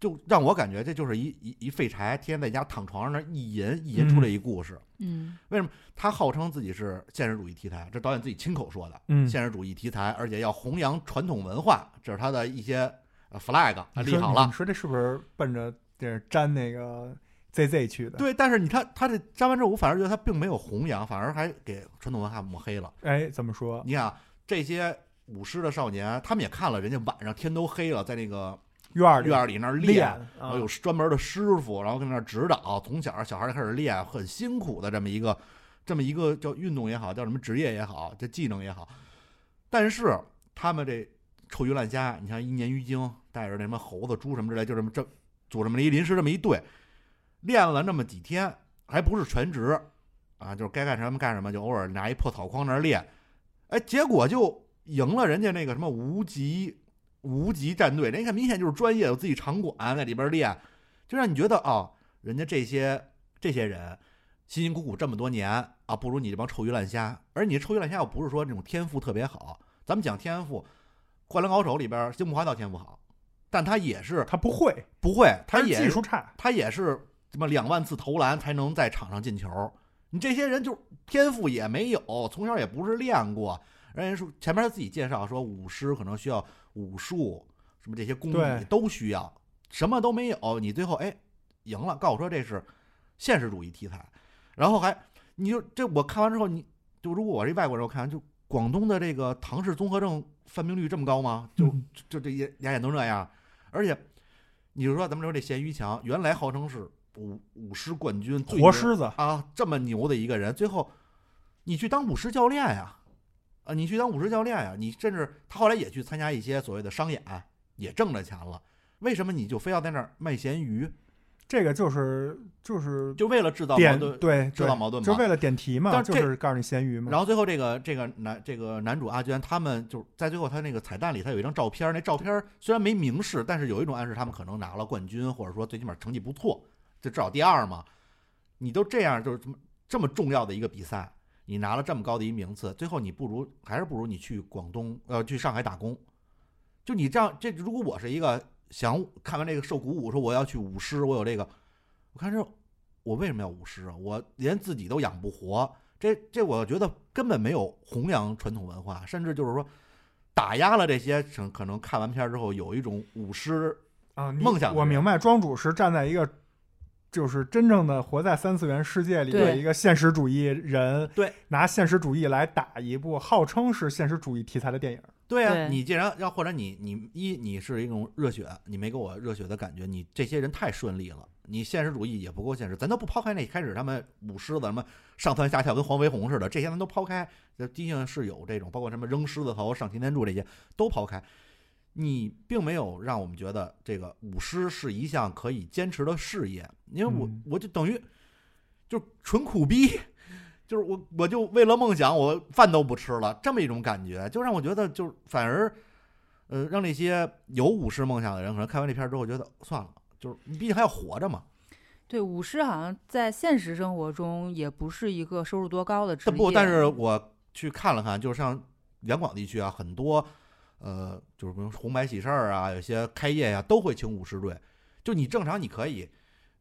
就让我感觉这就是一一一废柴，天天在家躺床上那儿一吟一吟出来一故事。嗯为什么他号称自己是现实主义题材，这导演自己亲口说的，嗯，现实主义题材，而且要弘扬传统文化，这是他的一些呃 flag 立好了你。说这是不是奔着这粘那个 ZZ 去的？，对，但是你看他这扎完之后，我反而觉得他并没有弘扬，反而还给传统文化抹黑了。哎，怎么说？你看啊，这些舞狮的少年，他们也看了，人家晚上天都黑了，在那个院儿院儿里那儿练然啊后有专门的师傅，然后跟那儿指导，从小小孩儿就开始练，很辛苦的这么一个这么一个叫运动也好，叫什么职业也好，这技能也好。但是他们这臭鱼烂虾，你像一年鱼精带着那什么猴子、猪什么之类，就这么这组这么一临时这么一队，练了那么几天，还不是全职啊，就是该干什么干什么，就偶尔拿一破草筐那儿练，哎，结果就赢了人家那个什么无极无极战队，人家看明显就是专业，有自己场馆在里边练，就让你觉得哦，人家这些这些人辛辛苦苦这么多年啊，不如你这帮臭鱼烂虾。而你这臭鱼烂虾又不是说那种天赋特别好，咱们讲天赋，《灌篮高手》里边樱木花道天赋好，但他也是他不会，不会，他也技术差。他也是什么两万次投篮才能在场上进球。你这些人就天赋也没有，从小也不是练过。人家说前面他自己介绍说，舞狮可能需要武术什么这些功对底都需要，什么都没有，你最后哎赢了，告诉我说这是现实主义题材，然后还你就这我看完之后，你就如果我是一外国人，我看完就广东的这个唐氏综合症犯病率这么高吗？就嗯就这也俩眼都这样，而且你就说咱们说这咸鱼强，原来号称是舞舞狮冠军，活狮子，啊，这么牛的一个人，最后你去当舞狮教练呀，啊，你去当舞狮教练呀，你甚至他后来也去参加一些所谓的商演，也挣着钱了，为什么你就非要在那儿卖咸鱼？这个就是就是就为了制造矛盾？对对制造矛盾嘛就为了点题嘛，但就是告诉你咸鱼嘛。然后最后这个这个男这个男主阿娟他们就在最后他那个彩蛋里，他有一张照片，那照片虽然没明示，但是有一种暗示他们可能拿了冠军，或者说最起码成绩不错，就至少第二嘛。你都这样，就是这么这么重要的一个比赛，你拿了这么高的一名次，最后你不如还是不如你去广东呃去上海打工。就你这样，这如果我是一个想看完这个受鼓舞，说我要去舞狮，我有这个，我看这我为什么要舞狮啊？我连自己都养不活，这这我觉得根本没有弘扬传统文化，甚至就是说打压了这些可可能看完片儿之后有一种舞狮啊，梦想我明白，庄主是站在一个就是真正的活在三次元世界里的对。一个现实主义人，对，拿现实主义来打一部号称是现实主义题材的电影。对啊，对你既然要或者你你一你是一种热血，你没给我热血的感觉，你这些人太顺利了，你现实主义也不够现实，咱都不抛开那开始他们舞狮子什么上蹿下跳跟黄飞鸿似的，这些咱都抛开，这毕竟是有这种包括什么扔狮子头、上擎天柱这些都抛开，你并没有让我们觉得这个舞狮是一项可以坚持的事业，因为我、嗯我就等于就纯苦逼。就是我，我就为了梦想，我饭都不吃了，这么一种感觉，就让我觉得，就是反而，呃，让那些有舞狮梦想的人，可能看完这片儿之后觉得算了，就是你毕竟还要活着嘛。对，舞狮好像在现实生活中也不是一个收入多高的职业。不，但是我去看了看，就是像两广地区啊，很多，呃，就是比如红白喜事儿啊，有些开业呀、都会请舞狮队。就你正常你可以，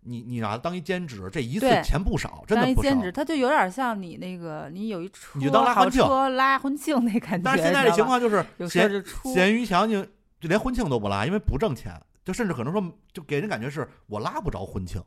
你你拿它当一兼职，这一次钱不少，真的不少当一兼。职，它就有点像你那个，你有一车你就当拉好婚庆车拉婚庆那感觉。但是现在这情况就是闲。闲鱼强就就连婚庆都不拉，因为不挣钱，就甚至可能说就给人感觉是我拉不着婚庆，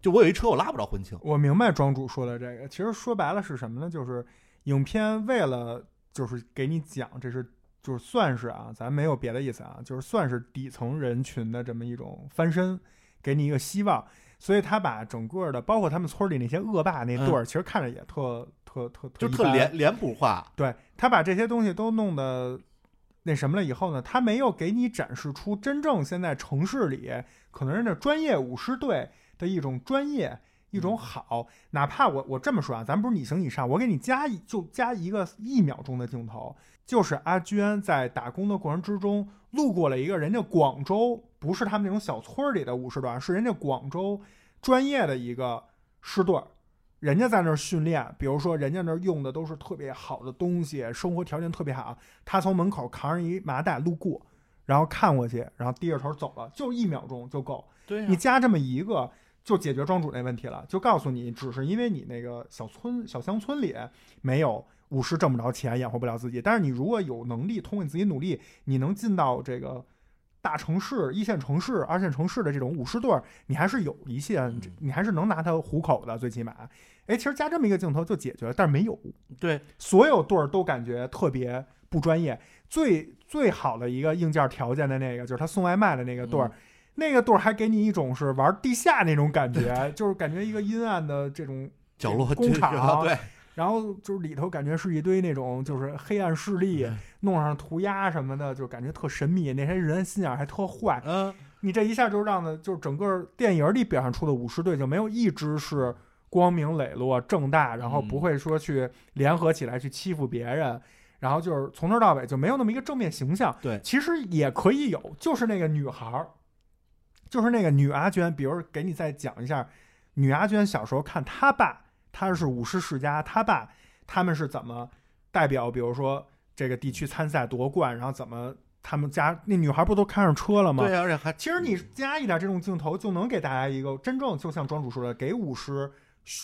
就我有一车我拉不着婚庆。我明白庄主说的这个，其实说白了是什么呢？就是影片为了就是给你讲，这是就是算是啊，咱没有别的意思啊，就是算是底层人群的这么一种翻身，给你一个希望。所以他把整个的，包括他们村里那些恶霸那对儿，其实看着也特特特嗯就特脸脸谱化，对他把这些东西都弄得那什么了以后呢，他没有给你展示出真正现在城市里可能是那专业舞狮队的一种专业，一种好。哪怕我我这么说啊，咱不是你行你上，我给你加一就加一个一秒钟的镜头，就是阿娟在打工的过程之中，路过了一个人家广州，不是他们那种小村儿里的武士团，是人家广州专业的一个师队儿。人家在那儿训练，比如说人家那儿用的都是特别好的东西，生活条件特别好。他从门口扛着一麻袋路过，然后看过去，然后低着头走了，就一秒钟就够。对、你加这么一个，就解决庄主那问题了，就告诉你，只是因为你那个小村小乡村里没有武士挣不着钱，养活不了自己。但是你如果有能力，通过你自己努力，你能进到这个大城市、一线城市、二线城市的这种舞狮队儿，你还是有一线嗯，你还是能拿它糊口的，最起码。哎，其实加这么一个镜头就解决了，但是没有，对，所有队儿都感觉特别不专业。最最好的一个硬件条件的那个，就是他送外卖的那个队儿，嗯那个队儿还给你一种是玩地下那种感觉，就是感觉一个阴暗的这种角落工厂对，然后就是里头感觉是一堆那种就是黑暗势力，嗯弄上涂鸦什么的，就感觉特神秘。那些人心眼儿还特坏，嗯，你这一下就让的，就是整个电影里表现出的武士队就没有一支是光明磊落、正大，然后不会说去联合起来去欺负别人，然后就是从头到尾就没有那么一个正面形象。对其实也可以有，就是那个女孩儿，就是那个女阿娟，比如给你再讲一下，女阿娟小时候看她爸，他是武士世家，他爸他们是怎么代表，比如说这个地区参赛夺冠，然后怎么他们家那女孩不都开上车了吗？对，而且还其实你加一点这种镜头，就能给大家一个真正就像庄主说的，给舞狮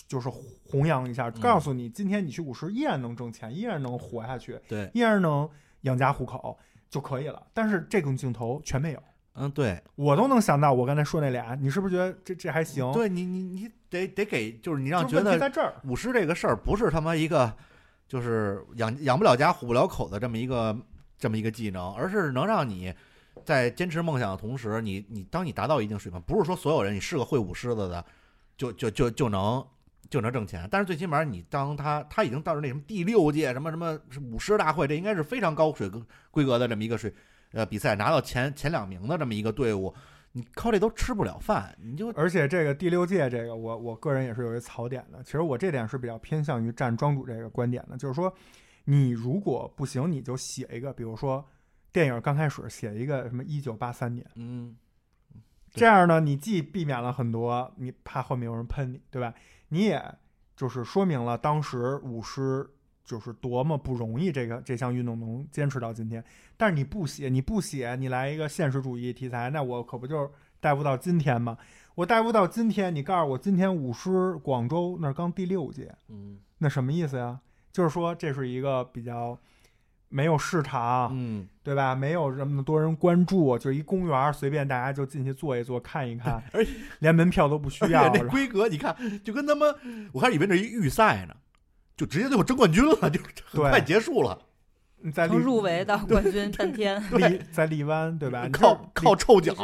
就是弘扬一下，嗯告诉你今天你去舞狮依然能挣钱，依然能活下去，对，依然能养家糊口就可以了。但是这种镜头全没有，嗯，对，我都能想到我刚才说那俩，你是不是觉得这这还行？，对你你你得得给，就是你让觉得在这儿。舞狮这个事儿不是他妈一个就是养养不了家糊不了口的这么一个这么一个技能，而是能让你在坚持梦想的同时，你你当你达到一定水平，不是说所有人你是个会舞狮子的就就就就能。就能挣钱，但是最起码你当他他已经到了那什么第六届什么什么舞狮大会，这应该是非常高水规格的这么一个水呃比赛，拿到前前两名的这么一个队伍，你靠这都吃不了饭，你就而且这个第六届这个，我我个人也是有一槽点的。其实我这点是比较偏向于站庄主这个观点的，就是说，你如果不行，你就写一个，比如说电影刚开始写一个什么一九八三年，嗯这样呢，你既避免了很多你怕后面有人喷你，对吧？你也就是说明了当时舞狮就是多么不容易，这个这项运动能坚持到今天。但是你不写，你不写，你来一个现实主义题材，那我可不就是带不到今天吗？我带不到今天，你告诉我今天舞狮广州那儿刚第六届，嗯那什么意思呀？就是说这是一个比较没有市场，嗯，对吧？没有这么多人关注，就一公园儿，随便大家就进去坐一坐，看一看，[LAUGHS] 而且连门票都不需要。那规格你看就跟他妈，我还以为那一预赛呢，就直接就争冠军了，就很对快结束了，你在荔从入围到冠军半天，[LAUGHS] 荔在荔湾，对吧？靠靠臭脚，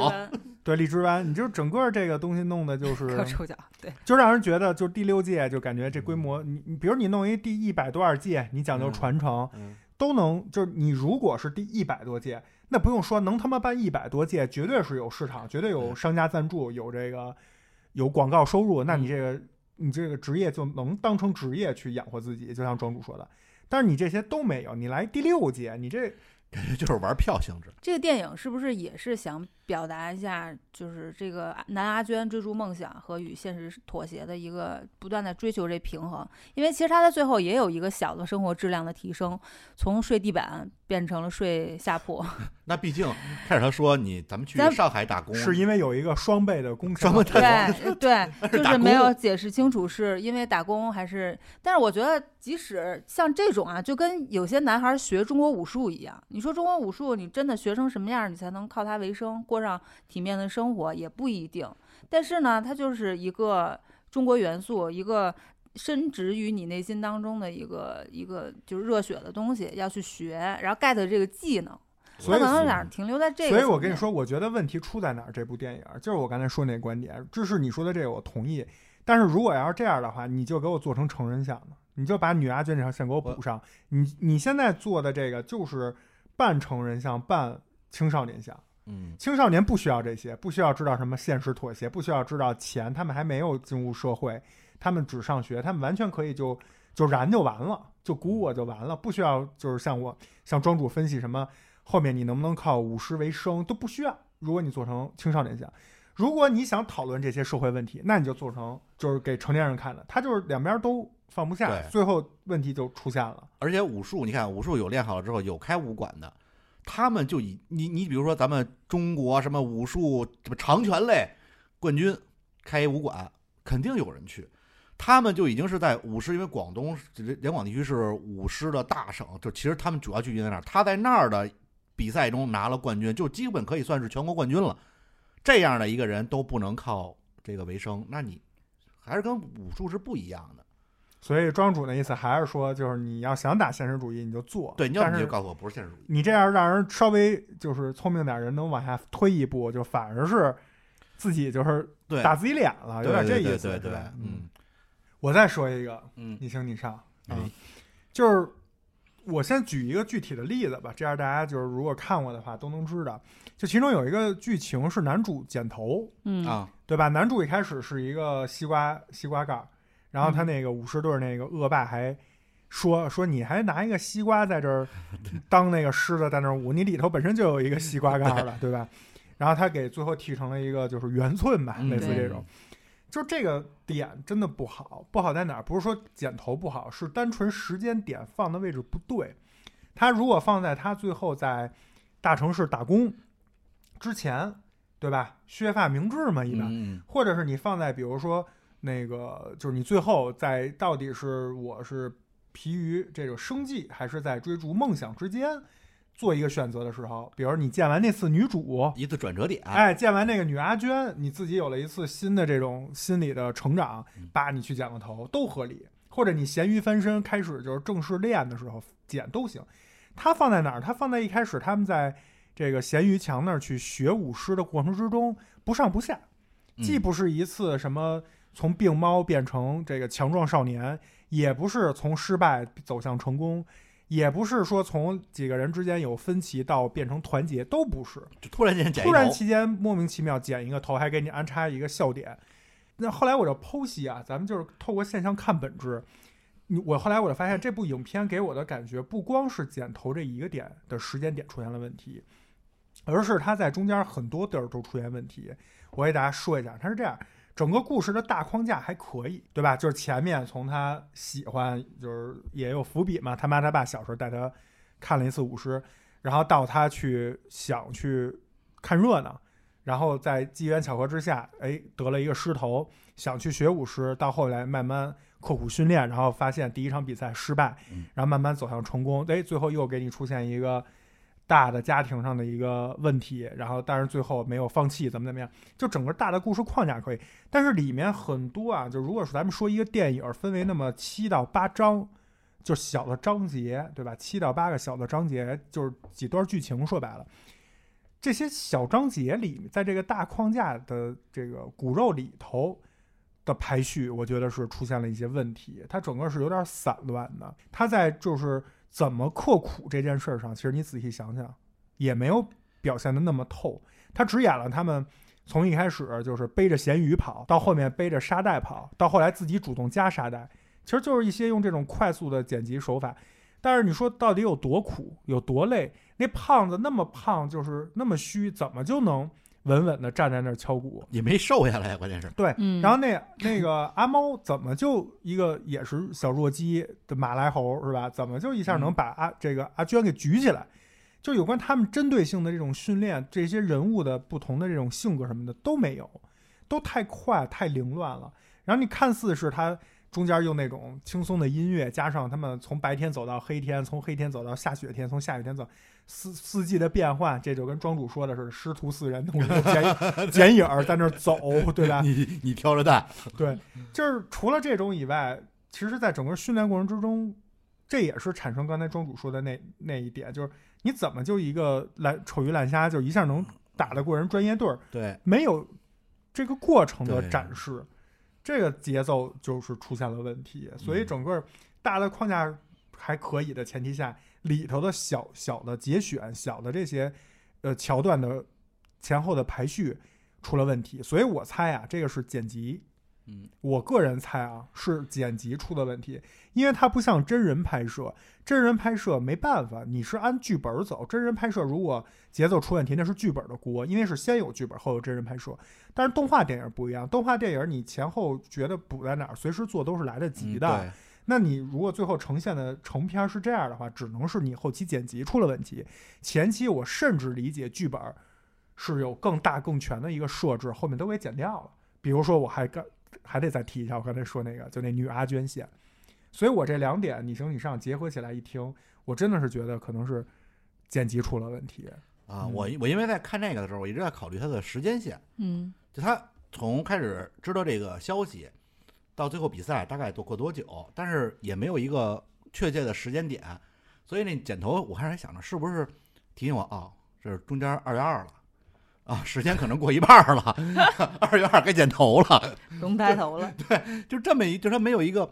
对荔枝湾，你就整个这个东西弄的就是靠抽奖，对，就让人觉得，就第六届就感觉这规模，你你比如你弄一第一百多少届，你讲究嗯传承，嗯都能就是你如果是第一百多届，那不用说，能他妈办一百多届，绝对是有市场，绝对有商家赞助，有这个有广告收入，那嗯你这个你这个职业就能当成职业去养活自己，就像庄主说的。但是你这些都没有，你来第六届，你这 [LAUGHS] 感觉就是玩票性质。这个电影是不是也是想表达一下，就是这个男阿娟追逐梦想和与现实妥协的一个不断的追求这平衡？因为其实他在最后也有一个小的生活质量的提升，从睡地板变成了睡下铺。[LAUGHS] 那毕竟开始他说你咱们去咱上海打工，是因为有一个双倍的工双倍资对对，[LAUGHS] 就是没有解释清楚是因为打工还是，但是我觉得即使像这种啊，就跟有些男孩学中国武术一样，你说中国武术你真的学成什么样，你才能靠它为生，过上体面的生活也不一定。但是呢，它就是一个中国元素，一个深植于你内心当中的一个一个就是热血的东西，要去学，然后 get 这个技能，所以他可能想停留在这个。所以我跟你，说，我觉得问题出在哪儿？这部电影就是我刚才说那观点，这是你说的这个，我同意。但是如果要是这样的话，你就给我做成成人像的，你就把女阿娟这条线给我补上。你你现在做的这个就是半成人像，半青少年像。嗯青少年不需要这些，不需要知道什么现实妥协，不需要知道钱，他们还没有进入社会，他们只上学，他们完全可以就就燃就完了，就鼓我就完了，不需要就是像我像庄主分析什么后面你能不能靠舞狮为生都不需要。如果你做成青少年像，如果你想讨论这些社会问题，那你就做成就是给成年人看的，他就是两边都放不下，最后问题就出现了。而且武术，你看武术有练好了之后，有开武馆的，他们就以你你比如说咱们中国什么武术什么长拳类冠军开一武馆，肯定有人去。他们就已经是在舞狮，因为广东两广地区是舞狮的大省，就其实他们主要聚集在那儿。他在那儿的比赛中拿了冠军，就基本可以算是全国冠军了。这样的一个人都不能靠这个为生，那你还是跟武术是不一样的。所以庄主的意思还是说，就是你要想打现实主义，你就做。对，你要但是你就告诉我不是现实主义。你这样让人稍微就是聪明点人能往下推一步，就反而是自己就是对，打自己脸了，有点这意思，对对对嗯我再说一个，嗯你行你上啊哎，就是我先举一个具体的例子吧，这样大家就是如果看过的话都能知道。就其中有一个剧情是男主剪头，嗯啊，对吧？男主一开始是一个西瓜西瓜盖儿，然后他嗯那个武士队那个恶霸还说说你还拿一个西瓜在这儿 [LAUGHS] 当那个狮子在那儿舞，你里头本身就有一个西瓜盖儿了，对吧？然后他给最后剃成了一个就是圆寸吧，嗯类似这种。就这个点真的不好，不好在哪儿？不是说剪头不好，是单纯时间点放的位置不对。他如果放在他最后在大城市打工之前，对吧？削发明志嘛，一般。嗯或者是你放在比如说那个，就是你最后在到底是我是疲于这个生计，还是在追逐梦想之间做一个选择的时候，比如你见完那次女主，一次转折点，哎，见完那个女阿娟，你自己有了一次新的这种心理的成长嗯，叭，你去剪个头都合理。或者你咸鱼翻身，开始就是正式练的时候剪都行。它放在哪儿？它放在一开始他们在这个咸鱼墙那儿去学舞狮的过程之中，不上不下，嗯既不是一次什么从病猫变成这个强壮少年，也不是从失败走向成功，也不是说从几个人之间有分歧到变成团结，都不是。就突然间突然期间莫名其妙剪一个头，还给你安插一个笑点。那后来我就剖析啊，咱们就是透过现象看本质。你我后来我就发现，这部影片给我的感觉不光是剪头这一个点的时间点出现了问题，而是它在中间很多地儿都出现问题。我给大家说一下，它是这样：整个故事的大框架还可以，对吧？就是前面从他喜欢，就是也有伏笔嘛，他妈他爸小时候带他看了一次舞狮，然后到他去想去看热闹，然后在机缘巧合之下，哎，得了一个狮头，想去学舞狮，到后来慢慢刻苦训练，然后发现第一场比赛失败嗯，然后慢慢走向成功，哎，最后又给你出现一个大的家庭上的一个问题，然后但是最后没有放弃，怎么怎么样，就整个大的故事框架可以，但是里面很多啊，就如果是咱们说一个电影分为那么七到八章。就小的章节，对吧？七到八个小的章节，就是几段剧情。说白了，这些小章节里，在这个大框架的这个骨肉里头的排序，我觉得是出现了一些问题。它整个是有点散乱的。它在就是怎么刻苦这件事儿上，其实你仔细想想，也没有表现的那么透。他只演了他们从一开始就是背着咸鱼跑，到后面背着沙袋跑，到后来自己主动加沙袋，其实就是一些用这种快速的剪辑手法。但是你说到底有多苦，有多累？那胖子那么胖，就是那么虚，怎么就能稳稳的站在那儿敲鼓？也没瘦下来，关键是对，嗯，然后那那个阿猫怎么就一个也是小弱鸡的马来猴是吧？怎么就一下能把阿、这个阿娟给举起来？就有关他们针对性的这种训练，这些人物的不同的这种性格什么的都没有，都太快太凌乱了。然后你看似是他中间用那种轻松的音乐，加上他们从白天走到黑天，从黑天走到下雪天，从下雪天走四四季的变换，这就跟庄主说的是师徒四人剪剪影儿在那儿走，对吧？你你挑着担，对，就是除了这种以外，其实，在整个训练过程之中，这也是产生刚才庄主说的那那一点，就是你怎么就一个烂丑鱼烂虾，就一下能打得过人专业队儿，对，没有这个过程的展示，这个节奏就是出现了问题。所以嗯整个大的框架还可以的前提下，里头的小小的节选、小的这些呃桥段的前后的排序出了问题，所以我猜啊，这个是剪辑。嗯，我个人猜啊，是剪辑出的问题，因为它不像真人拍摄，真人拍摄没办法，你是按剧本走。真人拍摄如果节奏出问题，那是剧本的锅，因为是先有剧本后有真人拍摄。但是动画电影不一样，动画电影你前后觉得补在哪儿，随时做都是来得及的。嗯那你如果最后呈现的成片是这样的话，只能是你后期剪辑出了问题。前期我甚至理解剧本是有更大更全的一个设置，后面都给剪掉了。比如说，我还刚还得再提一下，我刚才说那个，就那女阿娟线。所以我这两点你行你上结合起来一听，我真的是觉得可能是剪辑出了问题。啊，嗯我我因为在看这个的时候，我一直在考虑它的时间线，嗯就他从开始知道这个消息到最后比赛大概多过多久，但是也没有一个确切的时间点，所以那剪头我开始想着是不是提醒我啊，这是中间二月二了。啊，时间可能过一半儿了，[LAUGHS] 二月二该剪头了，龙抬头了，[LAUGHS] 对就这么一，就是他没有一个，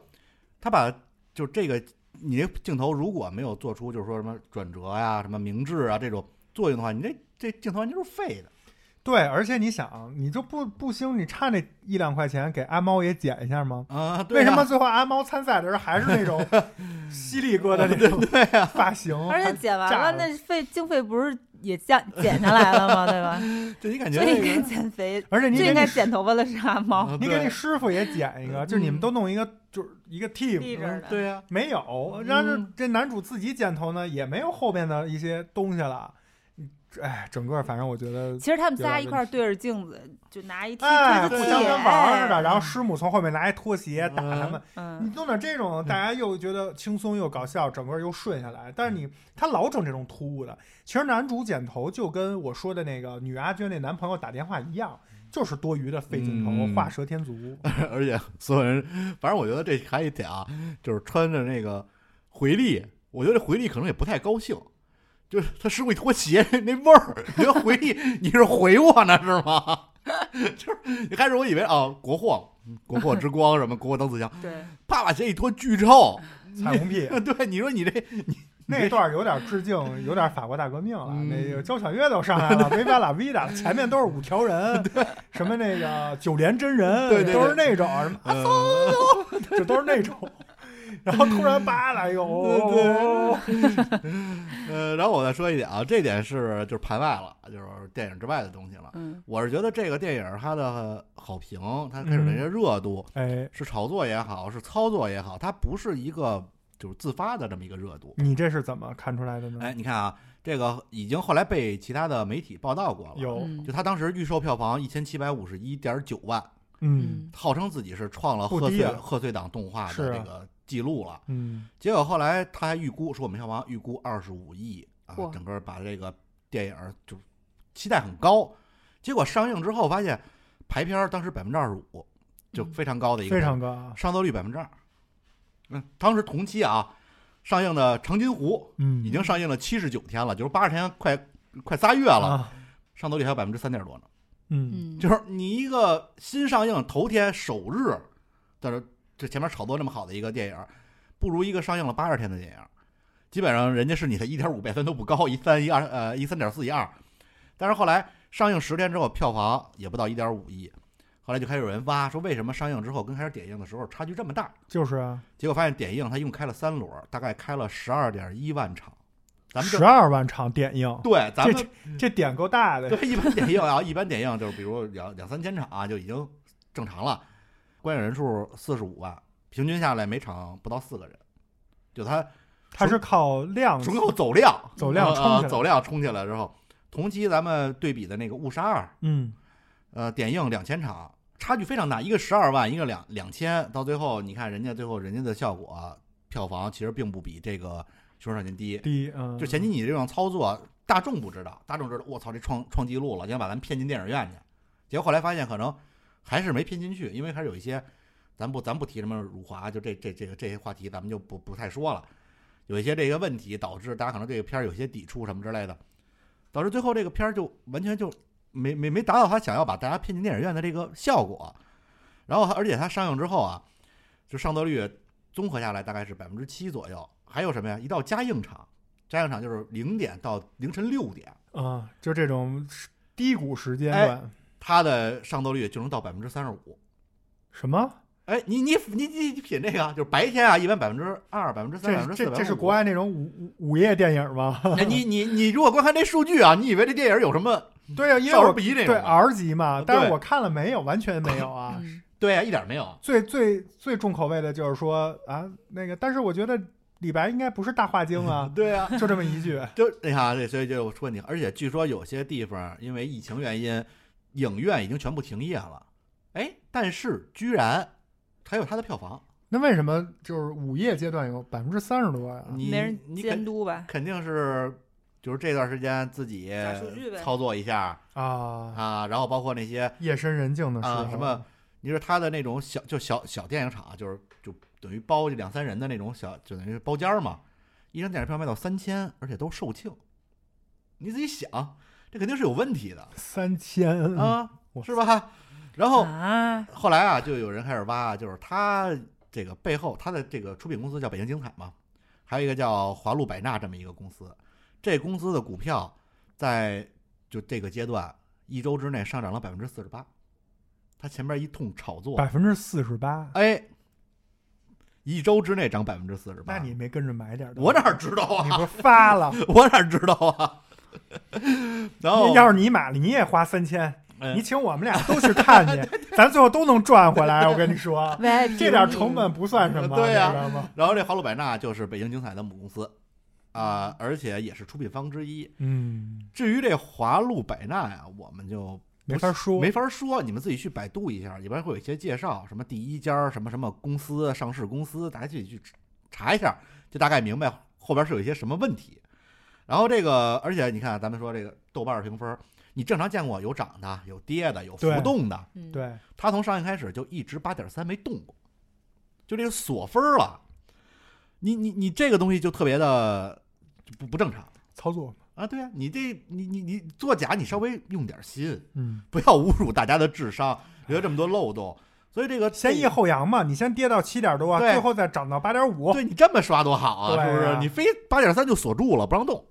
他把就这个你这镜头如果没有做出就是说什么转折呀、什么明智啊这种作用的话，你这这镜头完全就是废的。对，而且你想，你就不不兴，你差那一两块钱给阿猫也剪一下吗？啊，对呀为什么最后阿猫参赛的时候还是那种 [LAUGHS] 犀利哥的那种发型？而且剪完了那费经费不是也降减下来了吗？对吧？[LAUGHS] 就你感觉最应该减肥，[LAUGHS] 而且你最应该剪头发的是阿猫。啊你给你师傅也剪一个，就是你们都弄一个，就是一个 team，对呀、没有，然后这嗯这男主自己剪头呢，也没有后边的一些东西了。嗯哎，整个反正我觉得，其实他们仨一块儿对着镜子，就拿一踢互相跟玩儿似的。哎然后师母从后面拿一拖鞋打他们，你嗯，弄点这种，大家又觉得轻松又搞笑，整个又顺下来。但是你他老整这种突兀的，其实男主剪头就跟我说的那个女阿娟那男朋友打电话一样，就是多余的费镜头，嗯画蛇添足。[LAUGHS] 而且所有人，反正我觉得这还有一点啊，就是穿着那个回力，我觉得这回力可能也不太高兴。就是他师傅一脱鞋 [LAUGHS] 那味儿，你说回忆你是回我呢是吗？[LAUGHS] 就是一开始我以为啊国货国货之光什么国货当自强，对，啪把鞋一脱巨臭。彩虹屁 [LAUGHS] 对，你说你这你那段有点致敬，有点法国大革命了。嗯那个交响乐都上来了，维瓦拉维达，前面都是五条人，什么那个九连真人，对对对都是那种什么阿呃松，就都是那种。然后突然叭来一个，哦，[LAUGHS] 呃，然后我再说一点啊，这点是就是盘外了，就是电影之外的东西了。嗯我是觉得这个电影它的好评，它开始的这些热度，哎，是炒作也好，是操作也好，它不是一个就是自发的这么一个热度。你这是怎么看出来的呢？哎，你看啊，这个已经后来被其他的媒体报道过了。有，嗯就他当时预售票房一千七百五十一点九万，嗯号称自己是创了贺岁贺岁档动画的这个记录了。嗯结果后来他还预估说我们票房预估二十五亿啊，整个把这个电影就期待很高。结果上映之后发现排片当时百分之二十五，就嗯非常高的一个非常高啊，上座率百分之二。嗯，当时同期啊上映的《长津湖》嗯，已经上映了七十九天了，就是八十天快快仨月了，啊，上座率还有百分之三点多呢。嗯嗯，就是你一个新上映头天首日，但是这前面炒作那么好的一个电影，不如一个上映了八十天的电影。基本上人家是你的一点五倍分都不高，一三一二呃一三点四一二，但是后来上映十天之后票房也不到一点五亿，后来就开始有人挖说为什么上映之后跟开始点映的时候差距这么大？就是啊，结果发现点映它一共开了三轮，大概开了十二点一万场，咱们就十二万场点映，对咱们这点够大的。对，一般点映啊，一般点映就是比如两两三千场啊，就已经正常了。观影人数四十五万，平均下来每场不到四个人，就他他是靠量纯靠走量，走量呃冲走量冲起来之后，同期咱们对比的那个误杀二，嗯，呃，点映两千场，差距非常大，一个十二万，一个两两千，到最后你看人家最后人家的效果，票房其实并不比这个《凶手少年》低，第一，嗯，就前期你这种操作，大众不知道，大众知道，我操，这创创纪录了，你想把咱们骗进电影院去，结果后来发现可能还是没拼进去，因为还是有一些，咱不咱不提什么辱华，就这这这个这些话题，咱们就不不太说了，有一些这个问题导致大家可能对这个片儿有些抵触什么之类的，导致最后这个片儿就完全就没没没达到他想要把大家骗进电影院的这个效果，然后而且它上映之后啊，就上座率综合下来大概是百分之七左右，还有什么呀？一到加映场。加映场就是零点到凌晨六点，啊，就这种低谷时间哎段，它的上座率就能到百分之三十五。什么？哎，你你你你你品这个啊，就是白天啊，一般百分之二、百分之三、百分之四、这是国外那种午午午夜电影吗？[LAUGHS] 哎，你你你如果观看这数据啊，你以为这电影有什么？[LAUGHS] 对啊，因为少儿我对不宜那种吗 R 级嘛，但是我看了没有，完全没有啊。嗯 [LAUGHS] 对呀、一点没有。最最最重口味的就是说啊，那个，但是我觉得李白应该不是大话精啊，对啊、就这么一句。就你看啊，这所以就出问题，而且据说有些地方因为疫情原因，影院已经全部停业了。哎，但是居然还有它的票房，那为什么就是午夜阶段有百分之三十多呀？你没人你肯监督吧？肯定是就是这段时间自己操作一下啊，啊，然后包括那些夜深人静的时候，啊什么，你说他的那种小就小小电影厂，就是就等于包两三人的那种小，就等于包间儿嘛，一张电影票卖到三千，而且都售罄。你自己想，这肯定是有问题的三千啊，是吧？然后啊，后来啊，就有人开始挖，就是他这个背后，他的这个出品公司叫北京精彩嘛，还有一个叫华路百纳这么一个公司，这公司的股票在就这个阶段一周之内上涨了百分之四十八，他前面一通炒作，百分之四十八，哎，一周之内涨百分之四十八，那你没跟着买点儿？我哪知道啊？你不是发了？我哪知道啊？[LAUGHS] 然后要是你买了，你也花三千，嗯你请我们俩都去看去，[LAUGHS] 咱最后都能赚回来。我跟你说 [LAUGHS] 这点成本不算什么，对呀？然后这华路百纳就是北京精彩的母公司啊、而且也是出品方之一。嗯，至于这华路百纳呀，我们就没法说，没法说，你们自己去百度一下，里边会有一些介绍，什么第一家什么什么公司、上市公司，大家自己去查一下，就大概明白后边是有一些什么问题。然后这个，而且你看，咱们说这个豆瓣评分，你正常见过有涨的、有跌的、有浮动的，嗯，对，它从上映开始就一直八点三没动过，就这个锁分儿了。你你你这个东西就特别的不不正常操作，啊！对啊，你这你你你作假，你稍微用点心，嗯，不要侮辱大家的智商，留这么多漏洞。所以这个先抑后扬嘛，你先跌到七点多，最后再涨到八点五，对你这么刷多好啊，是不是？啊你非八点三就锁住了，不让动，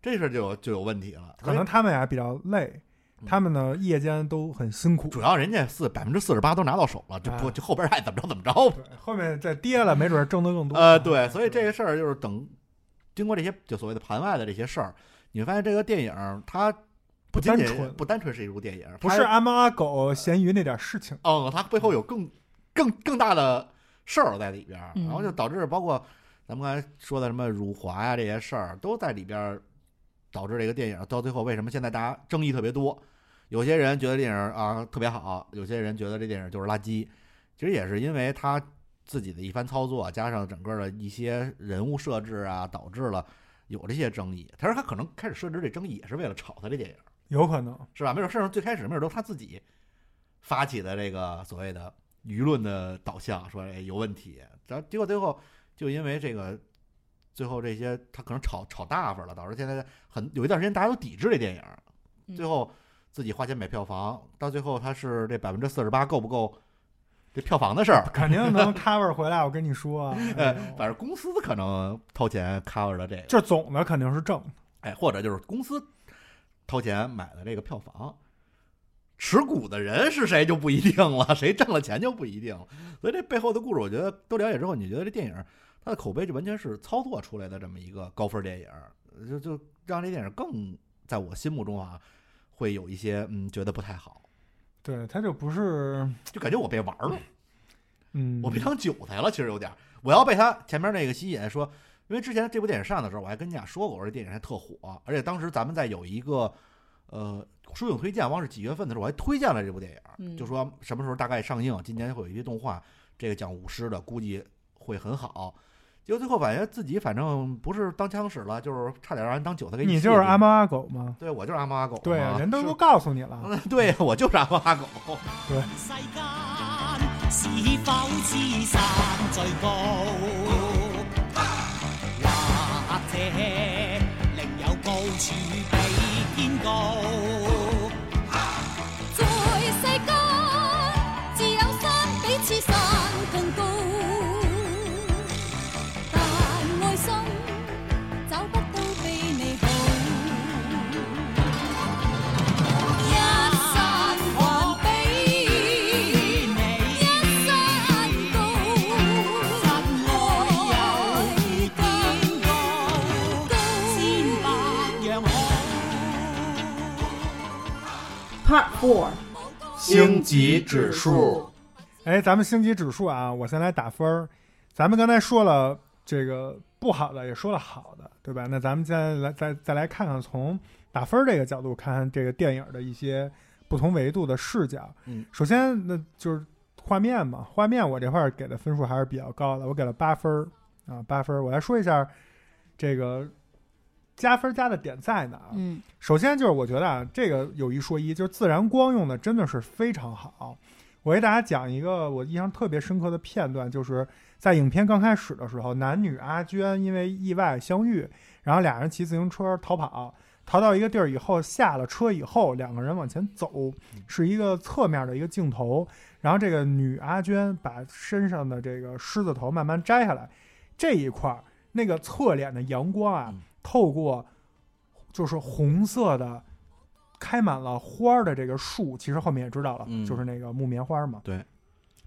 这事儿就有就有问题了。可能他们呀比较累，嗯他们呢夜间都很辛苦，主要人家四百分之四十八都拿到手了，就不啊就后边爱怎么着怎么着。吧，后面再跌了，没准挣得更多。呃，对，所以这个事儿就是等经过这些就所谓的盘外的这些事儿，你会发现这个电影它不仅仅不单纯不单纯是一部电影，不是阿猫阿狗咸鱼那点事情，哦，它背后有更更更大的事儿在里边然后就导致包括咱们刚才说的什么辱华呀这些事儿都在里边儿，导致这个电影到最后为什么现在大家争议特别多？有些人觉得电影啊特别好，有些人觉得这电影就是垃圾，其实也是因为他自己的一番操作，加上整个的一些人物设置啊，导致了有这些争议。他说他可能开始设置这争议也是为了炒他这电影。有可能。是吧？没准甚至最开始没准都是他自己发起的这个所谓的舆论的导向，说哎有问题，然后结果最后就因为这个，最后这些他可能炒炒大发了，导致现在很有一段时间大家都抵制这电影，嗯最后自己花钱买票房，到最后他是这百分之四十八够不够这票房的事儿？肯定能 [LAUGHS] cover 回来，我跟你说，呃哎呦，反正公司可能掏钱 cover 了这个，这总的肯定是正的。哎，或者就是公司掏钱买的这个票房，持股的人是谁就不一定了，谁挣了钱就不一定了。所以这背后的故事，我觉得都了解之后，你觉得这电影它的口碑就完全是操作出来的这么一个高分电影，就就让这电影更在我心目中啊，会有一些嗯觉得不太好，对，他就不是，就感觉我被玩了，嗯，我被当韭菜了，其实有点儿，我要被他前面那个吸引，说。因为之前这部电影上的时候，我还跟你俩说过，我说这电影还特火，而且当时咱们在有一个呃书影推荐，忘是几月份的时候，我还推荐了这部电影，嗯就说什么时候大概上映，今年会有一些动画，这个讲舞狮的，估计会很好。结果最后感觉自己反正不是当枪使了，就是差点让人当韭菜给你吸进去就是阿猫阿狗吗？对我就是阿猫阿狗，对啊，人都都告诉你了。嗯，对我就是阿猫阿狗。世間是否知山最高？或者另有高處比天高？Part Four，星级指数，哎，咱们星级指数啊，我先来打分儿。咱们刚才说了这个不好的，也说了好的，对吧？那咱们再来再再来看看从打分儿这个角度看看这个电影的一些不同维度的视角。嗯，首先那就是画面嘛，画面我这块儿给的分数还是比较高的，我给了八分儿啊，八分儿。我来说一下这个加分加的点在哪儿。嗯首先就是我觉得啊，这个有一说一，就是自然光用的真的是非常好。我给大家讲一个我印象特别深刻的片段，就是在影片刚开始的时候，男女阿娟因为意外相遇，然后俩人骑自行车逃跑，逃到一个地儿以后，下了车以后，两个人往前走，是一个侧面的一个镜头。然后这个女阿娟把身上的这个狮子头慢慢摘下来，这一块儿那个侧脸的阳光啊嗯，透过就是红色的开满了花儿的这个树，其实后面也知道了，嗯。就是那个木棉花嘛。对，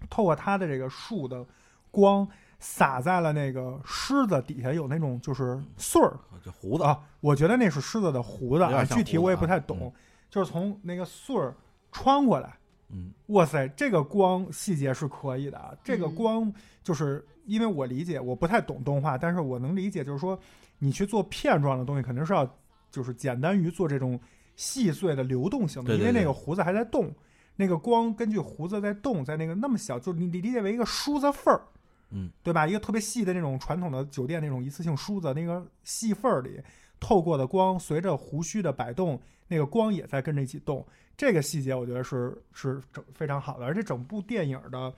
透过它的这个树的光洒在了那个狮子底下，有那种就是穗儿。这胡子，啊，我觉得那是狮子的胡子啊，点像具体我也不太懂，就是从那个穗儿穿过来。嗯哇塞，这个光细节是可以的啊！这个嗯光就是因为我理解，我不太懂动画，但是我能理解，就是说你去做片状的东西，肯定是要就是简单于做这种细碎的流动性的，对对因为那个胡子还在动，那个光根据胡子在动，在那个那么小，就你你理解为一个梳子缝儿，嗯，对吧？一个特别细的那种传统的酒店那种一次性梳子，那个细缝儿里透过的光，随着胡须的摆动，那个光也在跟着一起动。这个细节我觉得是是整非常好的，而且整部电影的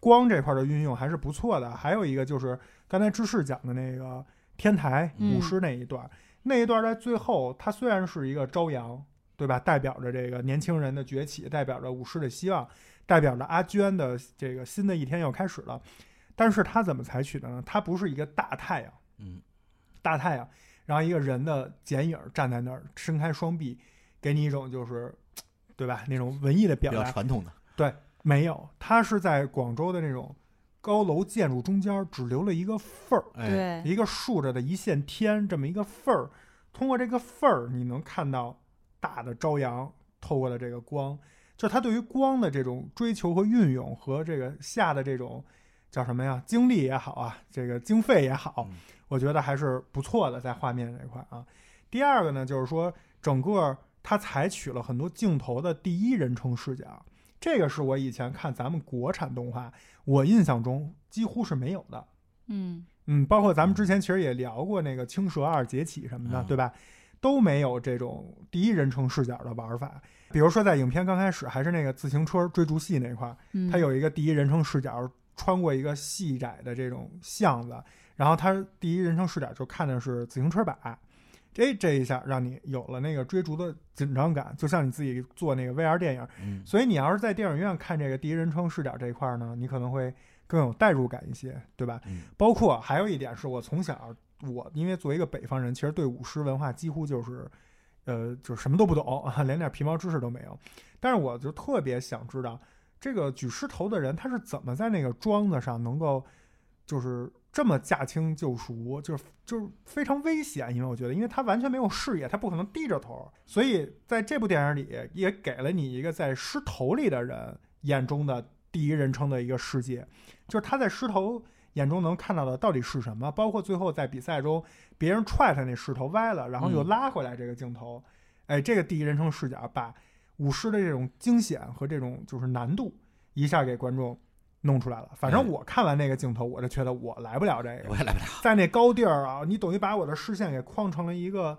光这块的运用还是不错的。还有一个就是刚才芝士讲的那个天台嗯舞狮那一段，那一段在最后，它虽然是一个朝阳，对吧？代表着这个年轻人的崛起，代表着舞狮的希望，代表着阿娟的这个新的一天要开始了。但是它怎么采取的呢？它不是一个大太阳，嗯，大太阳，然后一个人的剪影站在那儿，伸开双臂，给你一种就是，对吧？那种文艺的表达比较。传统的，对没有，它是在广州的那种高楼建筑中间只留了一个缝儿，哎，对，一个竖着的一线天这么一个缝儿。通过这个缝儿，你能看到大的朝阳透过的这个光，就是他对于光的这种追求和运用，和这个下的这种叫什么呀？精力也好啊，这个经费也好，嗯我觉得还是不错的，在画面这块啊。第二个呢，就是说整个它采取了很多镜头的第一人称视角，这个是我以前看咱们国产动画，我印象中几乎是没有的。嗯嗯，包括咱们之前其实也聊过那个《青蛇二劫起》什么的，嗯对吧？都没有这种第一人称视角的玩法。比如说在影片刚开始，还是那个自行车追逐戏那块它有一个第一人称视角，穿过一个细窄的这种巷子，然后它第一人称视角就看的是自行车把。这这一下让你有了那个追逐的紧张感，就像你自己做那个 VR 电影。嗯，所以你要是在电影院看这个第一人称视角这一块儿呢，你可能会更有代入感一些，对吧？嗯包括还有一点是我从小我因为作为一个北方人，其实对舞狮文化几乎就是，呃，就是什么都不懂啊，[LAUGHS] 连点皮毛知识都没有。但是我就特别想知道，这个举狮头的人他是怎么在那个桩子上能够，就是这么驾轻就熟，就是就是非常危险，因为我觉得，因为他完全没有视野，他不可能低着头，所以在这部电影里也给了你一个在狮头里的人眼中的第一人称的一个世界，就是他在狮头眼中能看到的到底是什么，包括最后在比赛中别人踹他那狮头歪了，然后又嗯。拉回来这个镜头，哎，这个第一人称视角把舞狮的这种惊险和这种就是难度一下给观众弄出来了。反正哎我看完那个镜头，我就觉得我来不了这个我，也来不了，在那高地儿啊，你等于把我的视线给框成了一个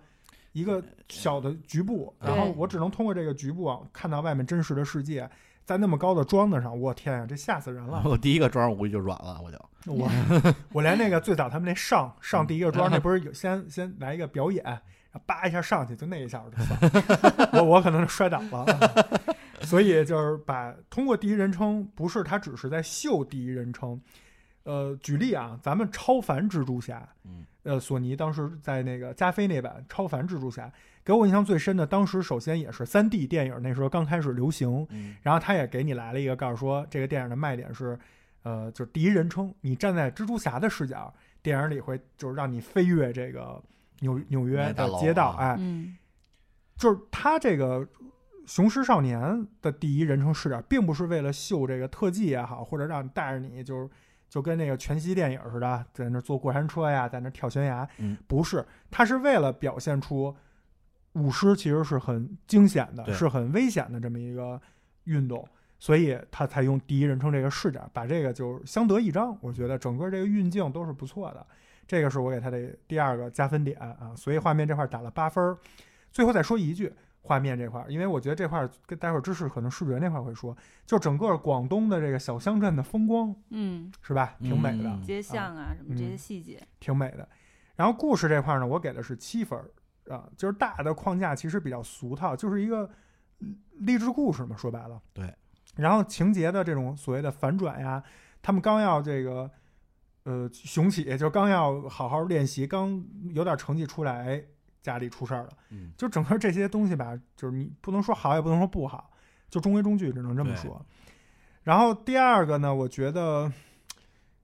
一个小的局部，然后我只能通过这个局部啊看到外面真实的世界。在那么高的桩子上，我天呀，这吓死人了！我第一个桩我估计就软了，我就我 [LAUGHS] 我连那个最早他们那上上第一个桩，那不是有先先来一个表演，叭一下上去，就那一下我就算了，我我可能是摔倒了。所以就是把通过第一人称，不是他只是在秀第一人称。呃，举例啊，咱们超凡蜘蛛侠，嗯，呃，索尼当时在那个加菲那版超凡蜘蛛侠，给我印象最深的，当时首先也是三 D 电影，那时候刚开始流行，嗯然后他也给你来了一个告诉说，这个电影的卖点是，呃，就是第一人称，你站在蜘蛛侠的视角，电影里会就是让你飞跃这个纽纽约的街道，啊哎，嗯就是他这个雄狮少年》的第一人称视角，并不是为了秀这个特技也好，或者让你带着你就是就跟那个全息电影似的，在那坐过山车呀，在那跳悬崖。嗯，不是，他是为了表现出舞狮其实是很惊险的，是很危险的这么一个运动，所以他才用第一人称这个视角，把这个就相得益彰。我觉得整个这个运镜都是不错的，这个是我给他的第二个加分点啊。所以画面这块打了八分儿。最后再说一句，画面这块儿，因为我觉得这块儿跟待会儿知识可能视觉那块儿会说，就整个广东的这个小乡镇的风光嗯，是吧，挺美的。嗯街巷啊什么这些嗯细节，挺美的。然后故事这块儿呢，我给的是七分儿啊，就是大的框架其实比较俗套，就是一个嗯励志故事嘛，说白了。对。然后情节的这种所谓的反转呀，他们刚要这个呃雄起，就刚要好好练习，刚有点成绩出来，哎，家里出事儿了。嗯，就整个这些东西吧，就是你不能说好，也不能说不好，就中规中矩，只能这么说。然后第二个呢，我觉得，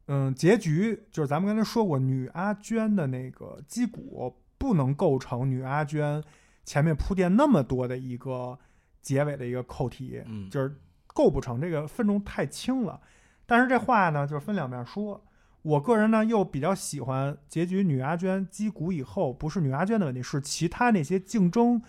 嗯，结局就是咱们刚才说过，女阿娟的那个击鼓不能构成女阿娟前面铺垫那么多的一个结尾的一个扣题，嗯就是构不成，这个分重太轻了。但是这话呢，就是分两面说。我个人呢又比较喜欢结局，女阿娟击鼓以后，不是女阿娟的问题，是其他那些竞争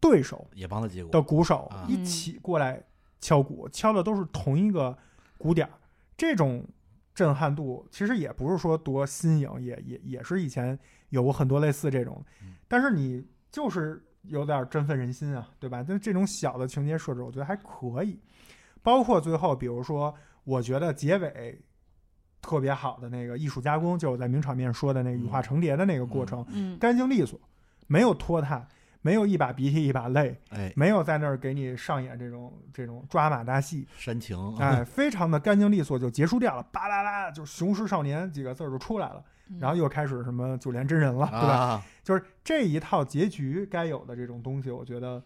对手也帮他击鼓的鼓手啊一起过来敲鼓，敲的都是同一个鼓点儿，这种震撼度其实也不是说多新颖，也也也是以前有过很多类似这种嗯，但是你就是有点振奋人心啊，对吧？但这种小的情节设置，我觉得还可以，包括最后，比如说，我觉得结尾。特别好的那个艺术加工，就是我在名场面说的那个羽化成蝶的那个过程，嗯干净利索，没有拖沓，没有一把鼻涕一把泪，哎，没有在那儿给你上演这种这种抓马大戏，煽情，哎，[LAUGHS] 非常的干净利索就结束掉了，巴拉拉就是“雄狮少年”几个字儿就出来了，嗯。然后又开始什么九连真人了，对吧？啊，就是这一套结局该有的这种东西，我觉得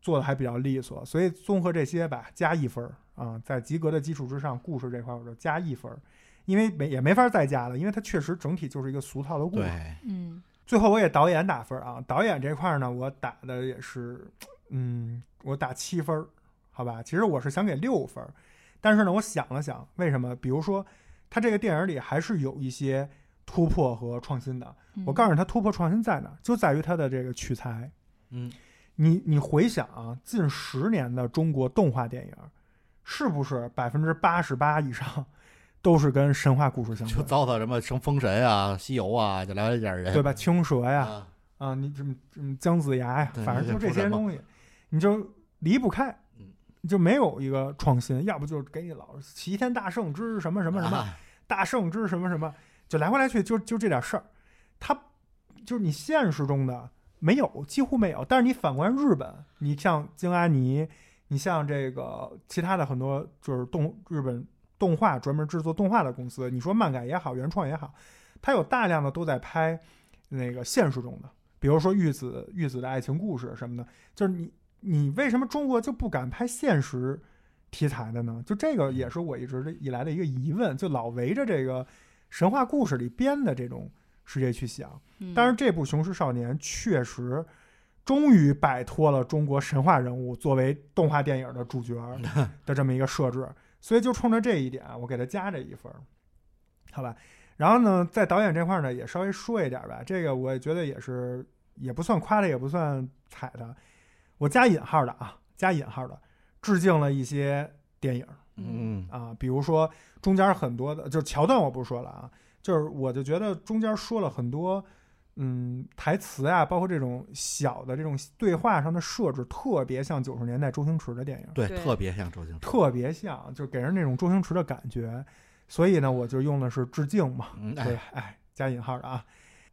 做的还比较利索，所以综合这些吧，加一分儿啊，在及格的基础之上，故事这块儿我就加一分儿，因为没也没法再加了，因为它确实整体就是一个俗套的故事。对，嗯最后我给导演打分啊，导演这块儿呢，我打的也是，嗯，我打七分儿，好吧？其实我是想给六分儿，但是呢，我想了想，为什么？比如说，他这个电影里还是有一些突破和创新的。嗯我告诉你，它突破创新在哪儿，就在于它的这个取材。嗯，你你回想啊，近十年的中国动画电影，是不是百分之八十八以上都是跟神话故事相关就？糟蹋什么什么封神啊、西游啊，就来了点人，对吧？青蛇呀，啊？啊，你什么什么姜子牙呀，反正就这些东西，你就离不开就没有一个创新，要不就是给你老齐天大圣之什么什么什么，啊大圣之什么什么，就来回来去就就这点事儿，他就是你现实中的没有，几乎没有。但是你反观日本，你像京阿尼，你像这个其他的很多就是动日本动画专门制作动画的公司，你说漫改也好，原创也好，它有大量的都在拍那个现实中的，比如说玉子玉子的爱情故事什么的，就是你你为什么中国就不敢拍现实题材的呢？就这个也是我一直以来的一个疑问，就老围着这个神话故事里编的这种世界去想。嗯但是这部《雄狮少年》确实终于摆脱了中国神话人物作为动画电影的主角 [LAUGHS] 的这么一个设置，所以就冲着这一点，我给他加这一分儿，好吧？然后呢，在导演这块儿呢，也稍微说一点吧，这个我也觉得也是也不算夸他，也不算踩他，我加引号的啊，加引号的，致敬了一些电影。嗯啊，比如说中间很多的，就是桥段我不说了啊，就是我就觉得中间说了很多，嗯，台词啊，包括这种小的这种对话上的设置，特别像九十年代周星驰的电影，对，对特别像周星驰，特别像，就给人那种周星驰的感觉。所以呢，我就用的是致敬嘛，嗯，对哎，，哎，加引号的啊。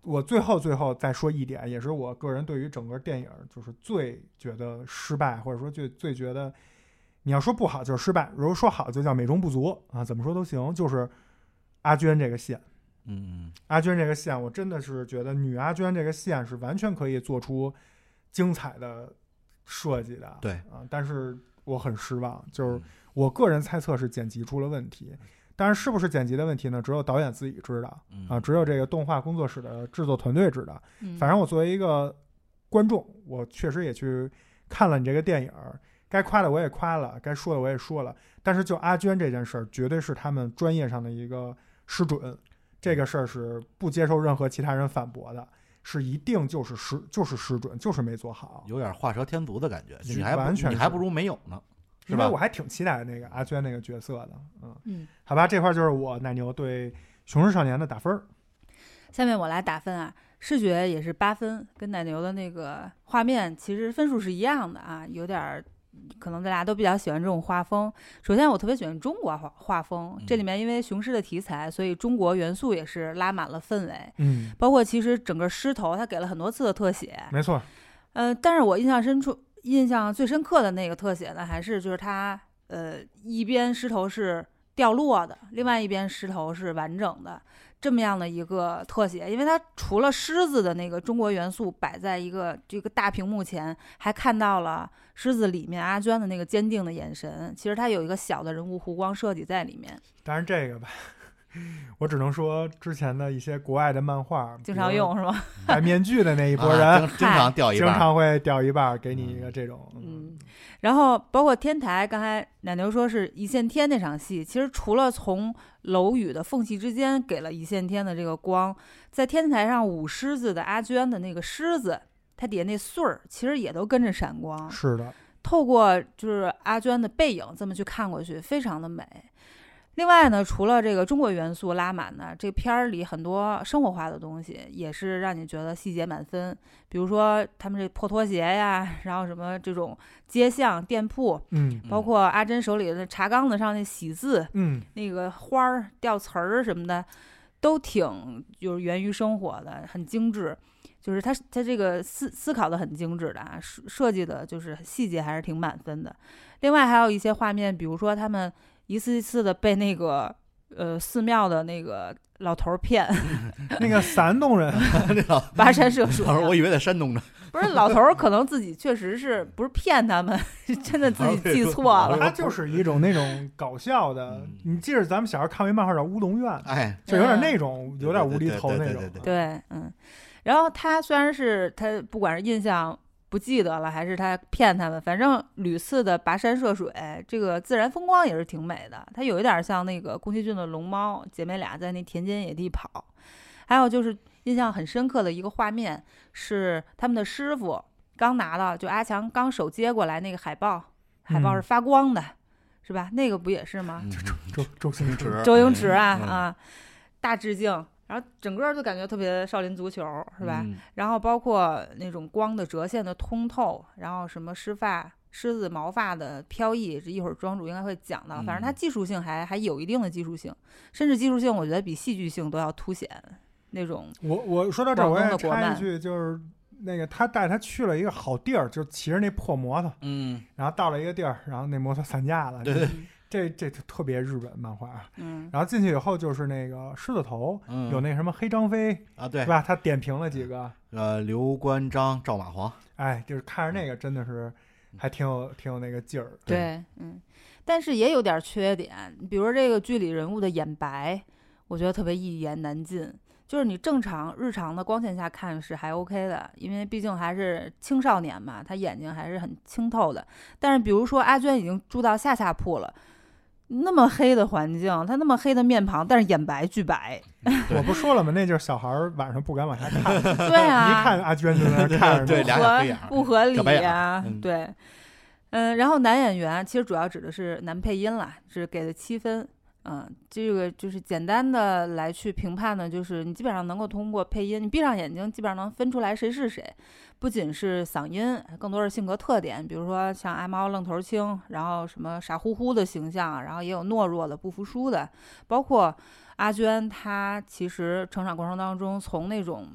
我最后最后再说一点，也是我个人对于整个电影就是最觉得失败，或者说最最觉得你要说不好就是失败，如果说好就叫美中不足啊，怎么说都行。就是阿娟这个线，嗯阿娟这个线，我真的是觉得女阿娟这个线是完全可以做出精彩的设计的。对啊，但是我很失望，就是嗯我个人猜测是剪辑出了问题，但是是不是剪辑的问题呢？只有导演自己知道嗯啊，只有这个动画工作室的制作团队知道。嗯反正我作为一个观众，我确实也去看了你这个电影儿，该夸的我也夸了，该说的我也说了。但是就阿娟这件事儿，绝对是他们专业上的一个失准，这个事儿是不接受任何其他人反驳的，是一定就是失就是失准，就是没做好。有点画蛇添足的感觉，你还不完全你还不如没有呢，是吧因为我？还挺期待那个阿娟那个角色的，嗯，嗯，好吧，这块儿就是我奶牛对《雄狮少年》的打分儿。下面我来打分啊，视觉也是八分，跟奶牛的那个画面其实分数是一样的啊，有点儿。可能大家都比较喜欢这种画风。首先，我特别喜欢中国画画风，这里面因为雄狮的题材，所以中国元素也是拉满了氛围。嗯，包括其实整个狮头，它给了很多次的特写，没错，呃，但是我印象深处，印象最深刻的那个特写呢，还是就是它，呃，一边狮头是掉落的，另外一边石头是完整的，这么样的一个特写。因为它除了狮子的那个中国元素摆在一个这个大屏幕前，还看到了狮子里面阿娟的那个坚定的眼神。其实它有一个小的人物弧光设计在里面，当然这个吧，[LAUGHS] 我只能说之前的一些国外的漫画，经常用是吗？戴面具的那一 [LAUGHS] 拨人，啊经经常掉一半儿，经常会掉一半儿，给你一个这种，嗯，然后包括天台，刚才奶牛说是一线天那场戏，其实除了从楼宇的缝隙之间给了一线天的这个光，在天台上舞狮子的阿娟的那个狮子，它底下那穗儿其实也都跟着闪光，是的，透过就是阿娟的背影这么去看过去，非常的美。另外呢，除了这个中国元素拉满呢，这片儿里很多生活化的东西也是让你觉得细节满分。比如说他们这破拖鞋呀，然后什么这种街巷店铺，嗯包括阿珍手里的茶缸子上那喜字，嗯，那个花儿吊词儿什么的，都挺就是源于生活的，很精致。就是他他这个思思考的很精致的啊，设设计的就是细节还是挺满分的。另外还有一些画面，比如说他们一次一次的被那个呃寺庙的那个老头儿骗，[LAUGHS] 那个山东人，[LAUGHS] 那老跋山涉水啊。老师，我以为在山东呢，不是老头儿，可能自己确实是不是骗他们，是 [LAUGHS] 真的自己记错了。他就是一种那种搞笑的嗯。你记着，咱们小时候看过一漫画叫《乌龙院》，哎，就有点那种，有点无厘头那种对对对对。对对，嗯，然后他虽然是他不管是印象不记得了，还是他骗他们，反正屡次的跋山涉水，这个自然风光也是挺美的。它有一点像那个宫崎骏的《龙猫》，姐妹俩在那田间野地跑。还有就是印象很深刻的一个画面是他们的师傅刚拿到，就阿强刚手接过来那个海报，海报嗯是发光的，是吧？那个不也是吗？周周周星驰，周星驰啊、嗯啊，大致敬。然后整个就感觉特别少林足球，是吧？嗯然后包括那种光的折线的通透，然后什么狮发、狮子毛发的飘逸，这一会儿庄主应该会讲到。反正它嗯技术性还还有一定的技术性，甚至技术性我觉得比戏剧性都要凸显那种。我我说到这儿，我广也插一句，就是那个他带他去了一个好地儿，就骑着那破摩托，嗯，然后到了一个地儿，然后那摩托散架了。对对这这特别日本漫画。嗯，然后进去以后就是那个狮子头，嗯有那什么黑张飞，啊，对是，吧？他点评了几个，呃，刘关张赵马黄，哎，就是看着那个真的是嗯还挺有挺有那个劲儿。对，嗯，但是也有点缺点，比如这个剧里人物的眼白，我觉得特别一言难尽。就是你正常日常的光线下看是还 OK 的，因为毕竟还是青少年嘛，他眼睛还是很清透的。但是比如说阿娟已经住到下下铺了，那么黑的环境，他那么黑的面庞，但是眼白巨白，我不说了吗？那就是小孩儿晚上不敢往下看，对啊，[LAUGHS] 一看阿娟就在那儿看着对呢。俩小黑眼不合理小白眼儿呀、嗯对，嗯，然后男演员其实主要指的是男配音啦，是给的七分。嗯，这个就是简单的来去评判呢，就是你基本上能够通过配音，你闭上眼睛，基本上能分出来谁是谁。不仅是嗓音，更多是性格特点，比如说像阿猫愣头青，然后什么傻乎乎的形象，然后也有懦弱的、不服输的，包括阿娟，她其实成长过程当中，从那种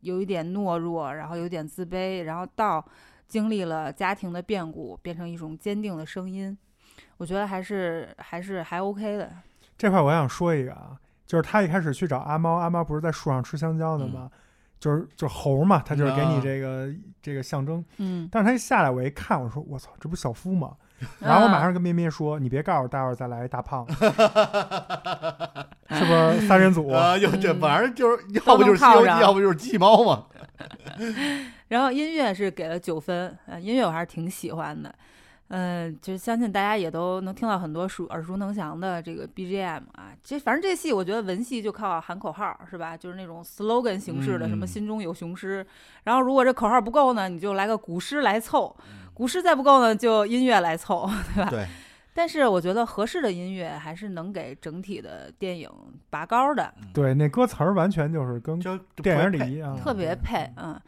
有一点懦弱，然后有点自卑，然后到经历了家庭的变故，变成一种坚定的声音，我觉得还是还是还 OK 的。这块我想说一个啊，就是他一开始去找阿猫，阿猫不是在树上吃香蕉的吗？就是就猴嘛，他就是给你啊这个、这个象征。嗯，但是他一下来，我一看，我说我操，这不小夫吗？[LAUGHS] 然后我马上跟咩咩说：“你别告诉我待会儿再来一大胖子，[LAUGHS] 是不是三人组？啊，又这嗯反正就是 [LAUGHS] 要不就是《西游记要不就是机器猫嘛。然后音乐是给了九分，呃，音乐我还是挺喜欢的。嗯，就是相信大家也都能听到很多熟耳熟能详的这个 BGM 啊。这反正这戏我觉得文戏就靠喊口号是吧？就是那种 slogan 形式的，什么嗯心中有雄狮。然后如果这口号不够呢，你就来个古诗来凑；古诗再不够呢，就音乐来凑，对吧？对，[LAUGHS] 但是我觉得合适的音乐还是能给整体的电影拔高的，对，那歌词儿完全就是跟电影配里一样，特别配，嗯。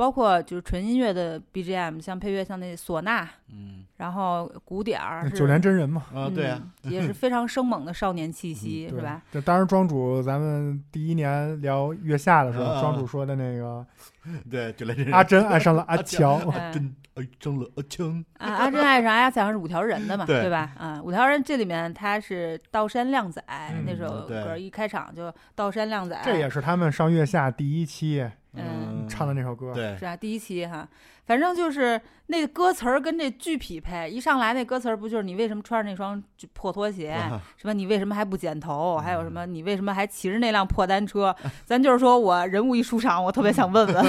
包括就是纯音乐的 BGM，像配乐像那唢呐，嗯然后鼓点儿是，九连真人嘛。啊，对啊，嗯，也是非常生猛的少年气息，对是吧？？这当时庄主，咱们第一年聊月下的时候，啊庄主说的那个 [LAUGHS] 对，九连真人阿珍爱上了阿阿乔，哎真爱上了阿强，啊，阿珍爱上阿强是五条人的嘛，对吧？啊，五条人这里面他是道山靓仔、嗯那首歌，一开场就道山靓仔，这也是他们上月下第一期嗯唱的那首歌。对是啊，第一期哈，反正就是那歌词儿跟这剧匹配，一上来那歌词儿不就是你为什么穿着那双破拖鞋，啊什么你为什么还不剪头，还有什么你为什么还骑着那辆破单车？咱就是说我人物一出场，我特别想问问，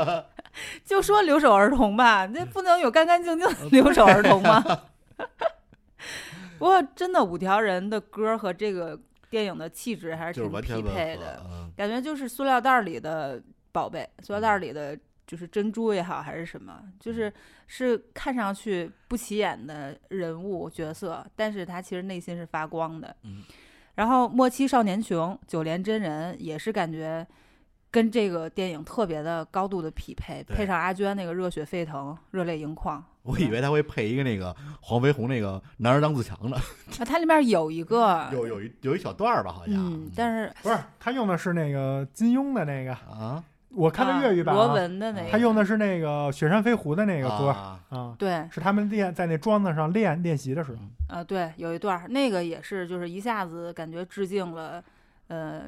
[LAUGHS] 就说留守儿童吧，那不能有干干净净的留守儿童吗？[LAUGHS] 不过真的五条人的歌和这个电影的气质还是挺匹配的，嗯感觉就是塑料袋儿里的宝贝，塑料袋儿里的就是珍珠也好，还是什么，就是是看上去不起眼的人物角色，但是他其实内心是发光的。嗯。然后莫欺少年穷九连真人也是感觉跟这个电影特别的高度的匹配，配上阿娟那个热血沸腾、热泪盈眶。我以为他会配一个那个黄飞鸿那个男儿当自强的，[LAUGHS] 啊，它里面有一个，有有一有一小段儿吧，好像，嗯，但是不是他用的是那个金庸的那个，啊，我看的粤语版啊，罗文的那个，他用的是那个雪山飞狐的那个歌啊啊，对，是他们练在那庄子上练练习的时候。啊，对，有一段儿那个也是，就是一下子感觉致敬了，呃，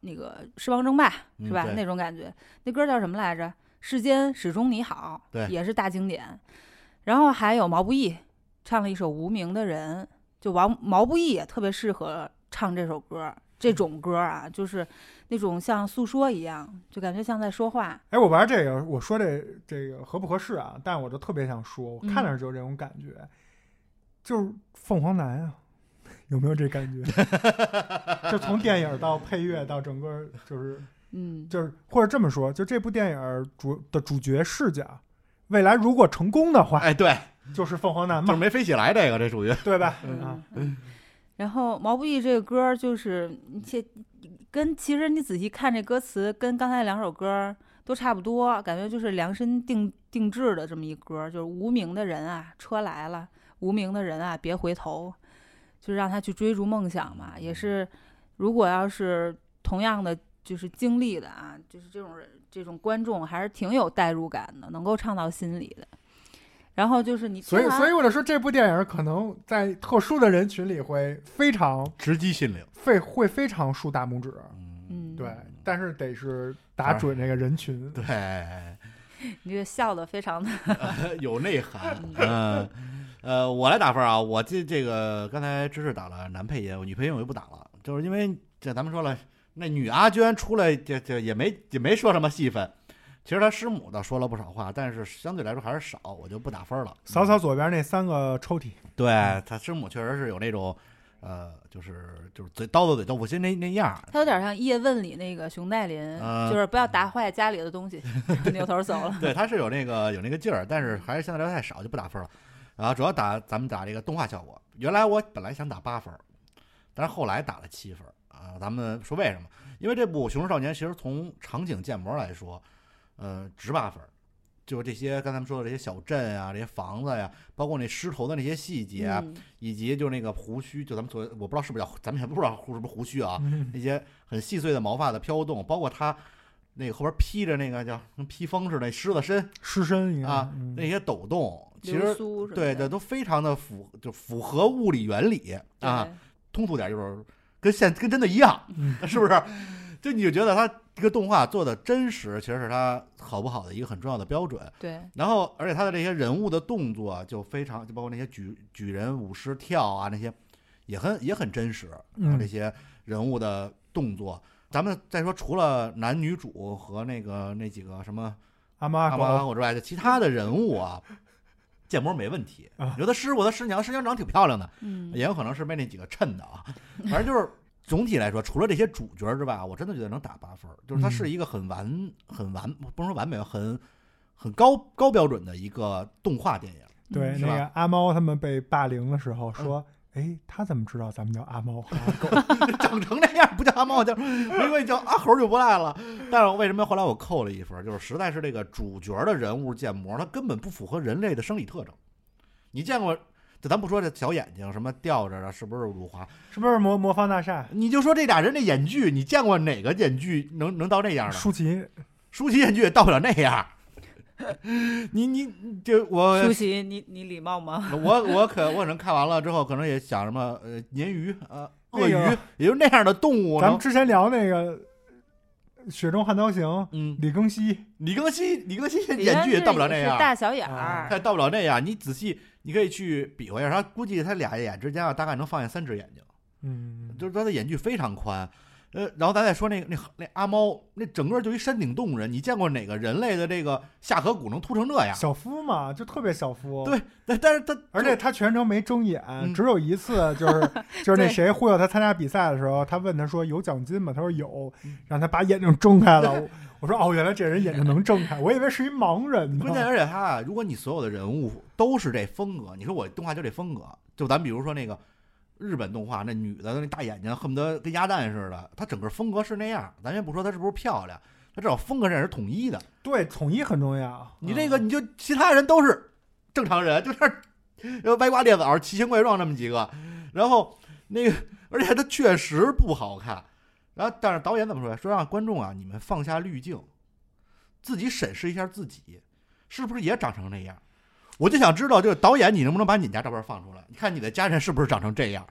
那个《狮王争霸》是吧？嗯那种感觉。那歌叫什么来着？世间始终你好，对也是大经典。然后还有毛不易唱了一首《无名的人》，就王毛不易也特别适合唱这首歌，这种歌啊，就是那种像诉说一样，就感觉像在说话。哎，我玩这个，我说这这个合不合适啊？但我就特别想说，我看嗯着就有这种感觉，就是凤凰男啊，[LAUGHS] 有没有这感觉？就从电影到配乐到整个就是嗯，就是或者这么说，就这部电影主的主角视角，未来如果成功的话，哎，对，就是凤凰男嘛，就是没飞起来这个，这属于对吧？嗯然后毛不易这个歌就是，且跟其实你仔细看这歌词，跟刚才两首歌都差不多，感觉就是量身定定制的这么一歌，就是无名的人啊，车来了，无名的人啊，别回头，就是让他去追逐梦想嘛。也是，如果要是同样的就是经历的啊，就是这种人这种观众还是挺有代入感的，能够唱到心里的。然后就是你所以，所以我就说这部电影可能在特殊的人群里会非常直击心灵。会会非常竖大拇指，嗯，对，但是得是打准这个人群。对，[LAUGHS] 你这笑的非常的，[LAUGHS] 有内涵。嗯，呃，我来打分啊，我这这个刚才芝士打了男配音，我女配音我就不打了，就是因为这咱们说了，那女阿娟出来这这也没也没说什么戏份。其实他师母倒说了不少话，但是相对来说还是少，我就不打分了。扫扫左边那三个抽屉，对他师母确实是有那种，呃，就是就是嘴刀子嘴豆腐心那那样儿。他有点像叶问里那个熊黛林，嗯就是不要打坏家里的东西，扭头走了。[LAUGHS] 对，他是有那个有那个劲儿，但是还是相对来说太少，就不打分了。然后主要打咱们打这个动画效果。原来我本来想打八分儿，但是后来打了七分儿啊。咱们说为什么？因为这部《熊出少年》其实从场景建模来说，呃，值八分儿。就是这些刚才咱们说的这些小镇啊，这些房子呀，包括那狮头的那些细节啊，嗯以及就那个胡须，就咱们所谓我不知道是不是叫，咱们也不知道胡是不是胡须啊，嗯那些很细碎的毛发的飘动，包括他那个后边披着那个叫跟披风似的狮子身狮身应该啊嗯那些抖动，其实对对都非常的符就符合物理原理啊。通俗点就是跟现跟真的一样，嗯是不是？[LAUGHS] 就你就觉得他这个动画做的真实，其实是他好不好的一个很重要的标准。对，然后，而且他的这些人物的动作就非常，就包括那些举举人舞狮跳啊，那些也很也很真实。然后这嗯些人物的动作，咱们再说，除了男女主和那个那几个什么阿猫阿阿猫阿狗，之外，就其他的人物啊，建模没问题。啊有的师傅他师娘，师娘长得挺漂亮的，嗯也有可能是被那几个衬的啊。反正就是总体来说，除了这些主角之外，我真的觉得能打八分。就是它嗯是一个很完、很完，不能说完美，很很高高标准的一个动画电影。对，那个阿猫他们被霸凌的时候说，哎，他怎么知道咱们叫阿猫和阿狗？[LAUGHS] 长成这样不叫阿猫叫，我以为叫阿猴就不赖了。但是为什么后来我扣了一分？就是实在是这个主角的人物建模，它根本不符合人类的生理特征。你见过？就咱不说这小眼睛什么吊着的，是不是辱华？是不是魔魔方大厦？你就说这俩人这眼距，你见过哪个眼距能能到那样的？舒淇，舒淇眼距也到不了那样。[LAUGHS] 你你就我舒淇，你你礼貌吗？我我可我可能看完了之后，可能也想什么呃鲶鱼啊、鳄鱼那个，也就那样的动物。咱们之前聊那个《雪中悍刀行》，嗯，李庚希，李庚希，李庚希李安是眼距也到不了那样，大小眼啊儿他，也到不了那样。你仔细，你可以去比划一下，他估计他俩眼之间啊，大概能放下三只眼睛，嗯，就是他的眼距非常宽。呃，然后咱再说那个那那阿猫，那整个就一山顶洞人，你见过哪个人类的这个下颌骨能凸成这样？小夫嘛，就特别小夫。对但但是他而且他全程没睁眼，嗯只有一次，[LAUGHS] 就是就是那谁忽悠他参加比赛的时候，他问他说有奖金吗？他说有嗯，让他把眼睛睁开了。[LAUGHS] 我我说哦，原来这人眼睛能睁开，我以为是一盲人呢。关键，[LAUGHS] 而且他啊，如果你所有的人物都是这风格，你说我动画就这风格，就咱比如说那个日本动画，那女的那大眼睛恨不得跟鸭蛋似的，她整个风格是那样。咱先不说她是不是漂亮，她至少风格上是统一的。对，统一很重要。你这个嗯你就其他人都是正常人，就那儿呃歪瓜裂枣、奇形怪状那么几个，然后那个而且她确实不好看。然后但是导演怎么说呀？说让观众啊，你们放下滤镜，自己审视一下自己，是不是也长成那样？我就想知道，就是导演，你能不能把你家照片放出来？你看你的家人是不是长成这样？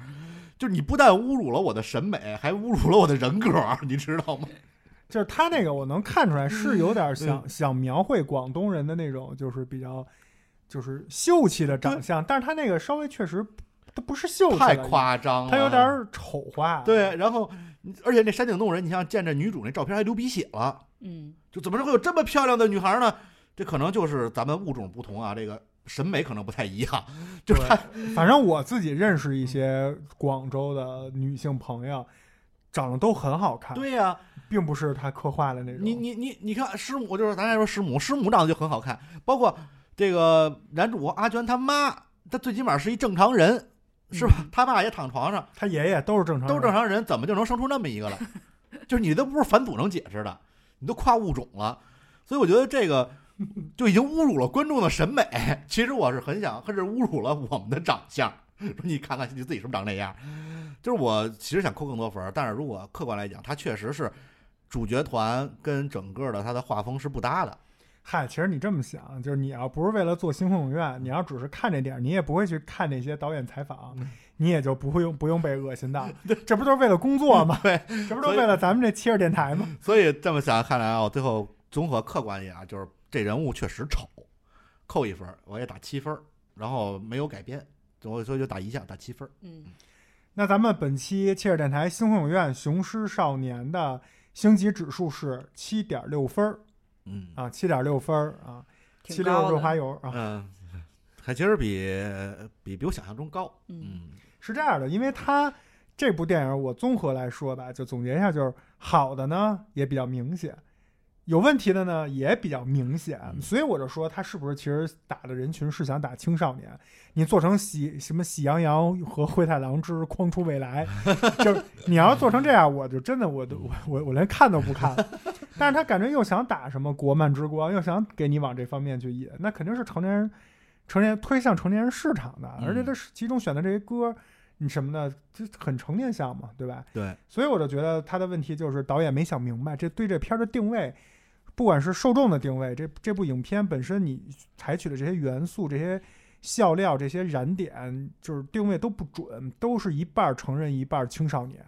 就是你不但侮辱了我的审美，还侮辱了我的人格，你知道吗？[LAUGHS] 就是他那个，我能看出来是有点想、嗯想描绘广东人的那种，就是比较就是秀气的长相，但是他那个稍微确实，他不是秀气太，夸张了，他有点丑化。对，然后而且那山顶洞人，你像见着女主那照片还流鼻血了，嗯，就怎么会有这么漂亮的女孩呢？这可能就是咱们物种不同啊，这个审美可能不太一样。就是他反正我自己认识一些广州的女性朋友，长得都很好看，对呀、并不是他刻画的那种。你你你你看师母，就是咱来说师母，师母长得就很好看，包括这个男主阿娟他妈，他最起码是一正常人，是吧？他爸也躺床上，他爷爷都是正常人，都是正常人，怎么就能生出那么一个来？[LAUGHS] 就是你都不是反祖能解释的，你都跨物种了，所以我觉得这个 [LAUGHS] 就已经侮辱了观众的审美。[LAUGHS] 其实我是很想，甚至侮辱了我们的长相。[LAUGHS] 说你看看你自己是不是长那样？就是我其实想扣更多分儿，但是如果客观来讲，它确实是主角团跟整个的它的画风是不搭的。嗨，其实你这么想，就是你要不是为了做星空影院，你要只是看这点儿，你也不会去看那些导演采访，嗯你也就不会用不用被恶心到。这不就是为了工作吗？对，这不都是为了咱们这七十电台吗？所以这么想看来啊，我最后综合客观一点啊，就是这人物确实丑，扣一分儿，我也打七分儿，然后没有改编，我所以就打一项，打七分儿。嗯，那咱们本期切尔电台星空影院《雄狮少年》的星级指数是七点六分儿嗯啊，七点六分儿啊，七六。润滑油啊。嗯，还其实比比比我想象中高。嗯，嗯是这样的，因为它这部电影我综合来说吧，就总结一下，就是好的呢也比较明显，有问题的呢也比较明显，嗯所以我就说他是不是其实打的人群是想打青少年？你做成喜什么喜羊羊和灰太狼之框出未来，[LAUGHS] 就是你要做成这样，我就真的我都我我我连看都不看。但是他感觉又想打什么国漫之光，又想给你往这方面去引，那肯定是成年人成年推向成年人市场的，而且他是其中选的这些歌。你什么的，这很成年向嘛，对吧？对，所以我就觉得他的问题就是导演没想明白，这对这片儿的定位，不管是受众的定位，这这部影片本身你采取的这些元素、这些笑料、这些燃点，就是定位都不准，都是一半儿成人一半儿青少年。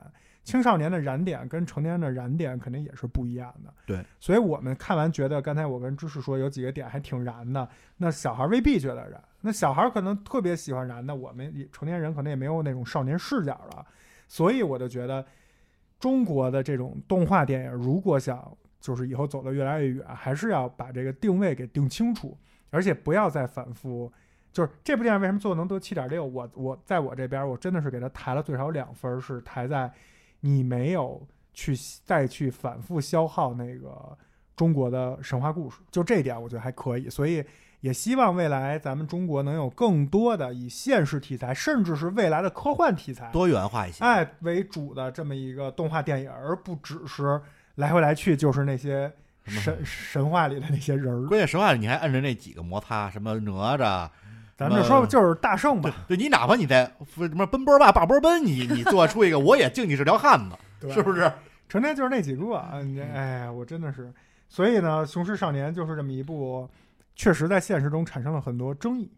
青少年的燃点跟成年人的燃点肯定也是不一样的。对，所以我们看完觉得，刚才我跟知识说有几个点还挺燃的，那小孩未必觉得燃，那小孩可能特别喜欢燃的，我们也成年人可能也没有那种少年视角了。所以我就觉得，中国的这种动画电影，如果想就是以后走得越来越远，还是要把这个定位给定清楚，而且不要再反复就是这部电影为什么最后能得七点六？我我在我这边，我真的是给他抬了最少两分儿，是抬在你没有去再去反复消耗那个中国的神话故事，就这一点我觉得还可以。所以也希望未来咱们中国能有更多的以现实题材，甚至是未来的科幻题材，多元化一些。哎为主的这么一个动画电影，而不只是来回来去就是那些神神话里的那些人儿。关键神话里，你还摁着那几个摩擦，什么哪吒，咱们就说就是大圣吧，对你哪怕你在什么奔波吧、霸波奔，你你做出一个，我也敬你是条汉子，[LAUGHS] 是不是？成天就是那几个啊！你这哎，我真的是，所以呢，《雄狮少年》就是这么一部，确实在现实中产生了很多争议，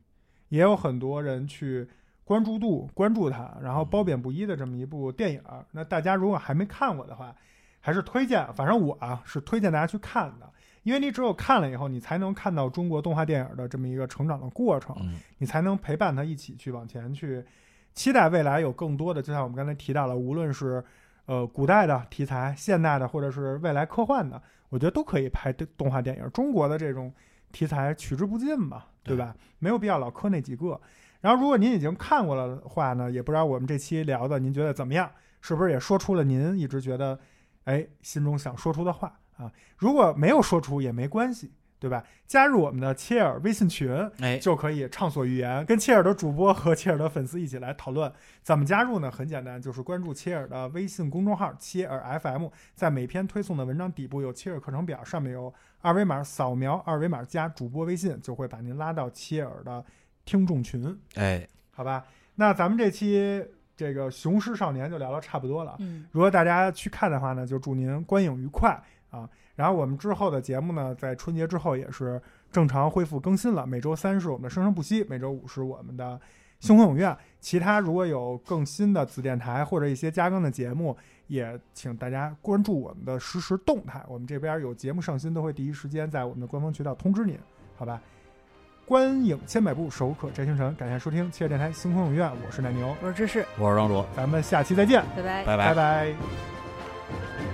也有很多人去关注度关注它，然后褒贬不一的这么一部电影。那大家如果还没看过的话，还是推荐，反正我啊是推荐大家去看的，因为你只有看了以后，你才能看到中国动画电影的这么一个成长的过程。嗯，你才能陪伴他一起去往前去，期待未来有更多的，就像我们刚才提到了，无论是呃古代的题材、现代的，或者是未来科幻的，我觉得都可以拍动动画电影。中国的这种题材取之不尽嘛，对吧？没有必要老磕那几个。然后，如果您已经看过了的话呢，也不知道我们这期聊的您觉得怎么样？是不是也说出了您一直觉得哎心中想说出的话啊？如果没有说出也没关系，对吧？加入我们的切尔微信群，哎，就可以畅所欲言，跟切尔的主播和切尔的粉丝一起来讨论。怎么加入呢？很简单，就是关注切尔的微信公众号“切尔 FM”，在每篇推送的文章底部有切尔课程表，上面有二维码，扫描二维码加主播微信，就会把您拉到切尔的听众群，哎，好吧？那咱们这期这个《雄狮少年》就聊得差不多了。嗯，如果大家去看的话呢，就祝您观影愉快啊！然后我们之后的节目呢，在春节之后也是正常恢复更新了。每周三是我们的生生不息，每周五是我们的星空影院。其他如果有更新的子电台或者一些加更的节目，也请大家关注我们的实时动态。我们这边有节目上新，都会第一时间在我们的官方渠道通知您，好吧？观影千百部，手可摘星辰。感谢收听《七月电台星空影院》，我是奶牛，我是芝士，我是庄主，咱们下期再见，拜拜，拜拜，拜拜。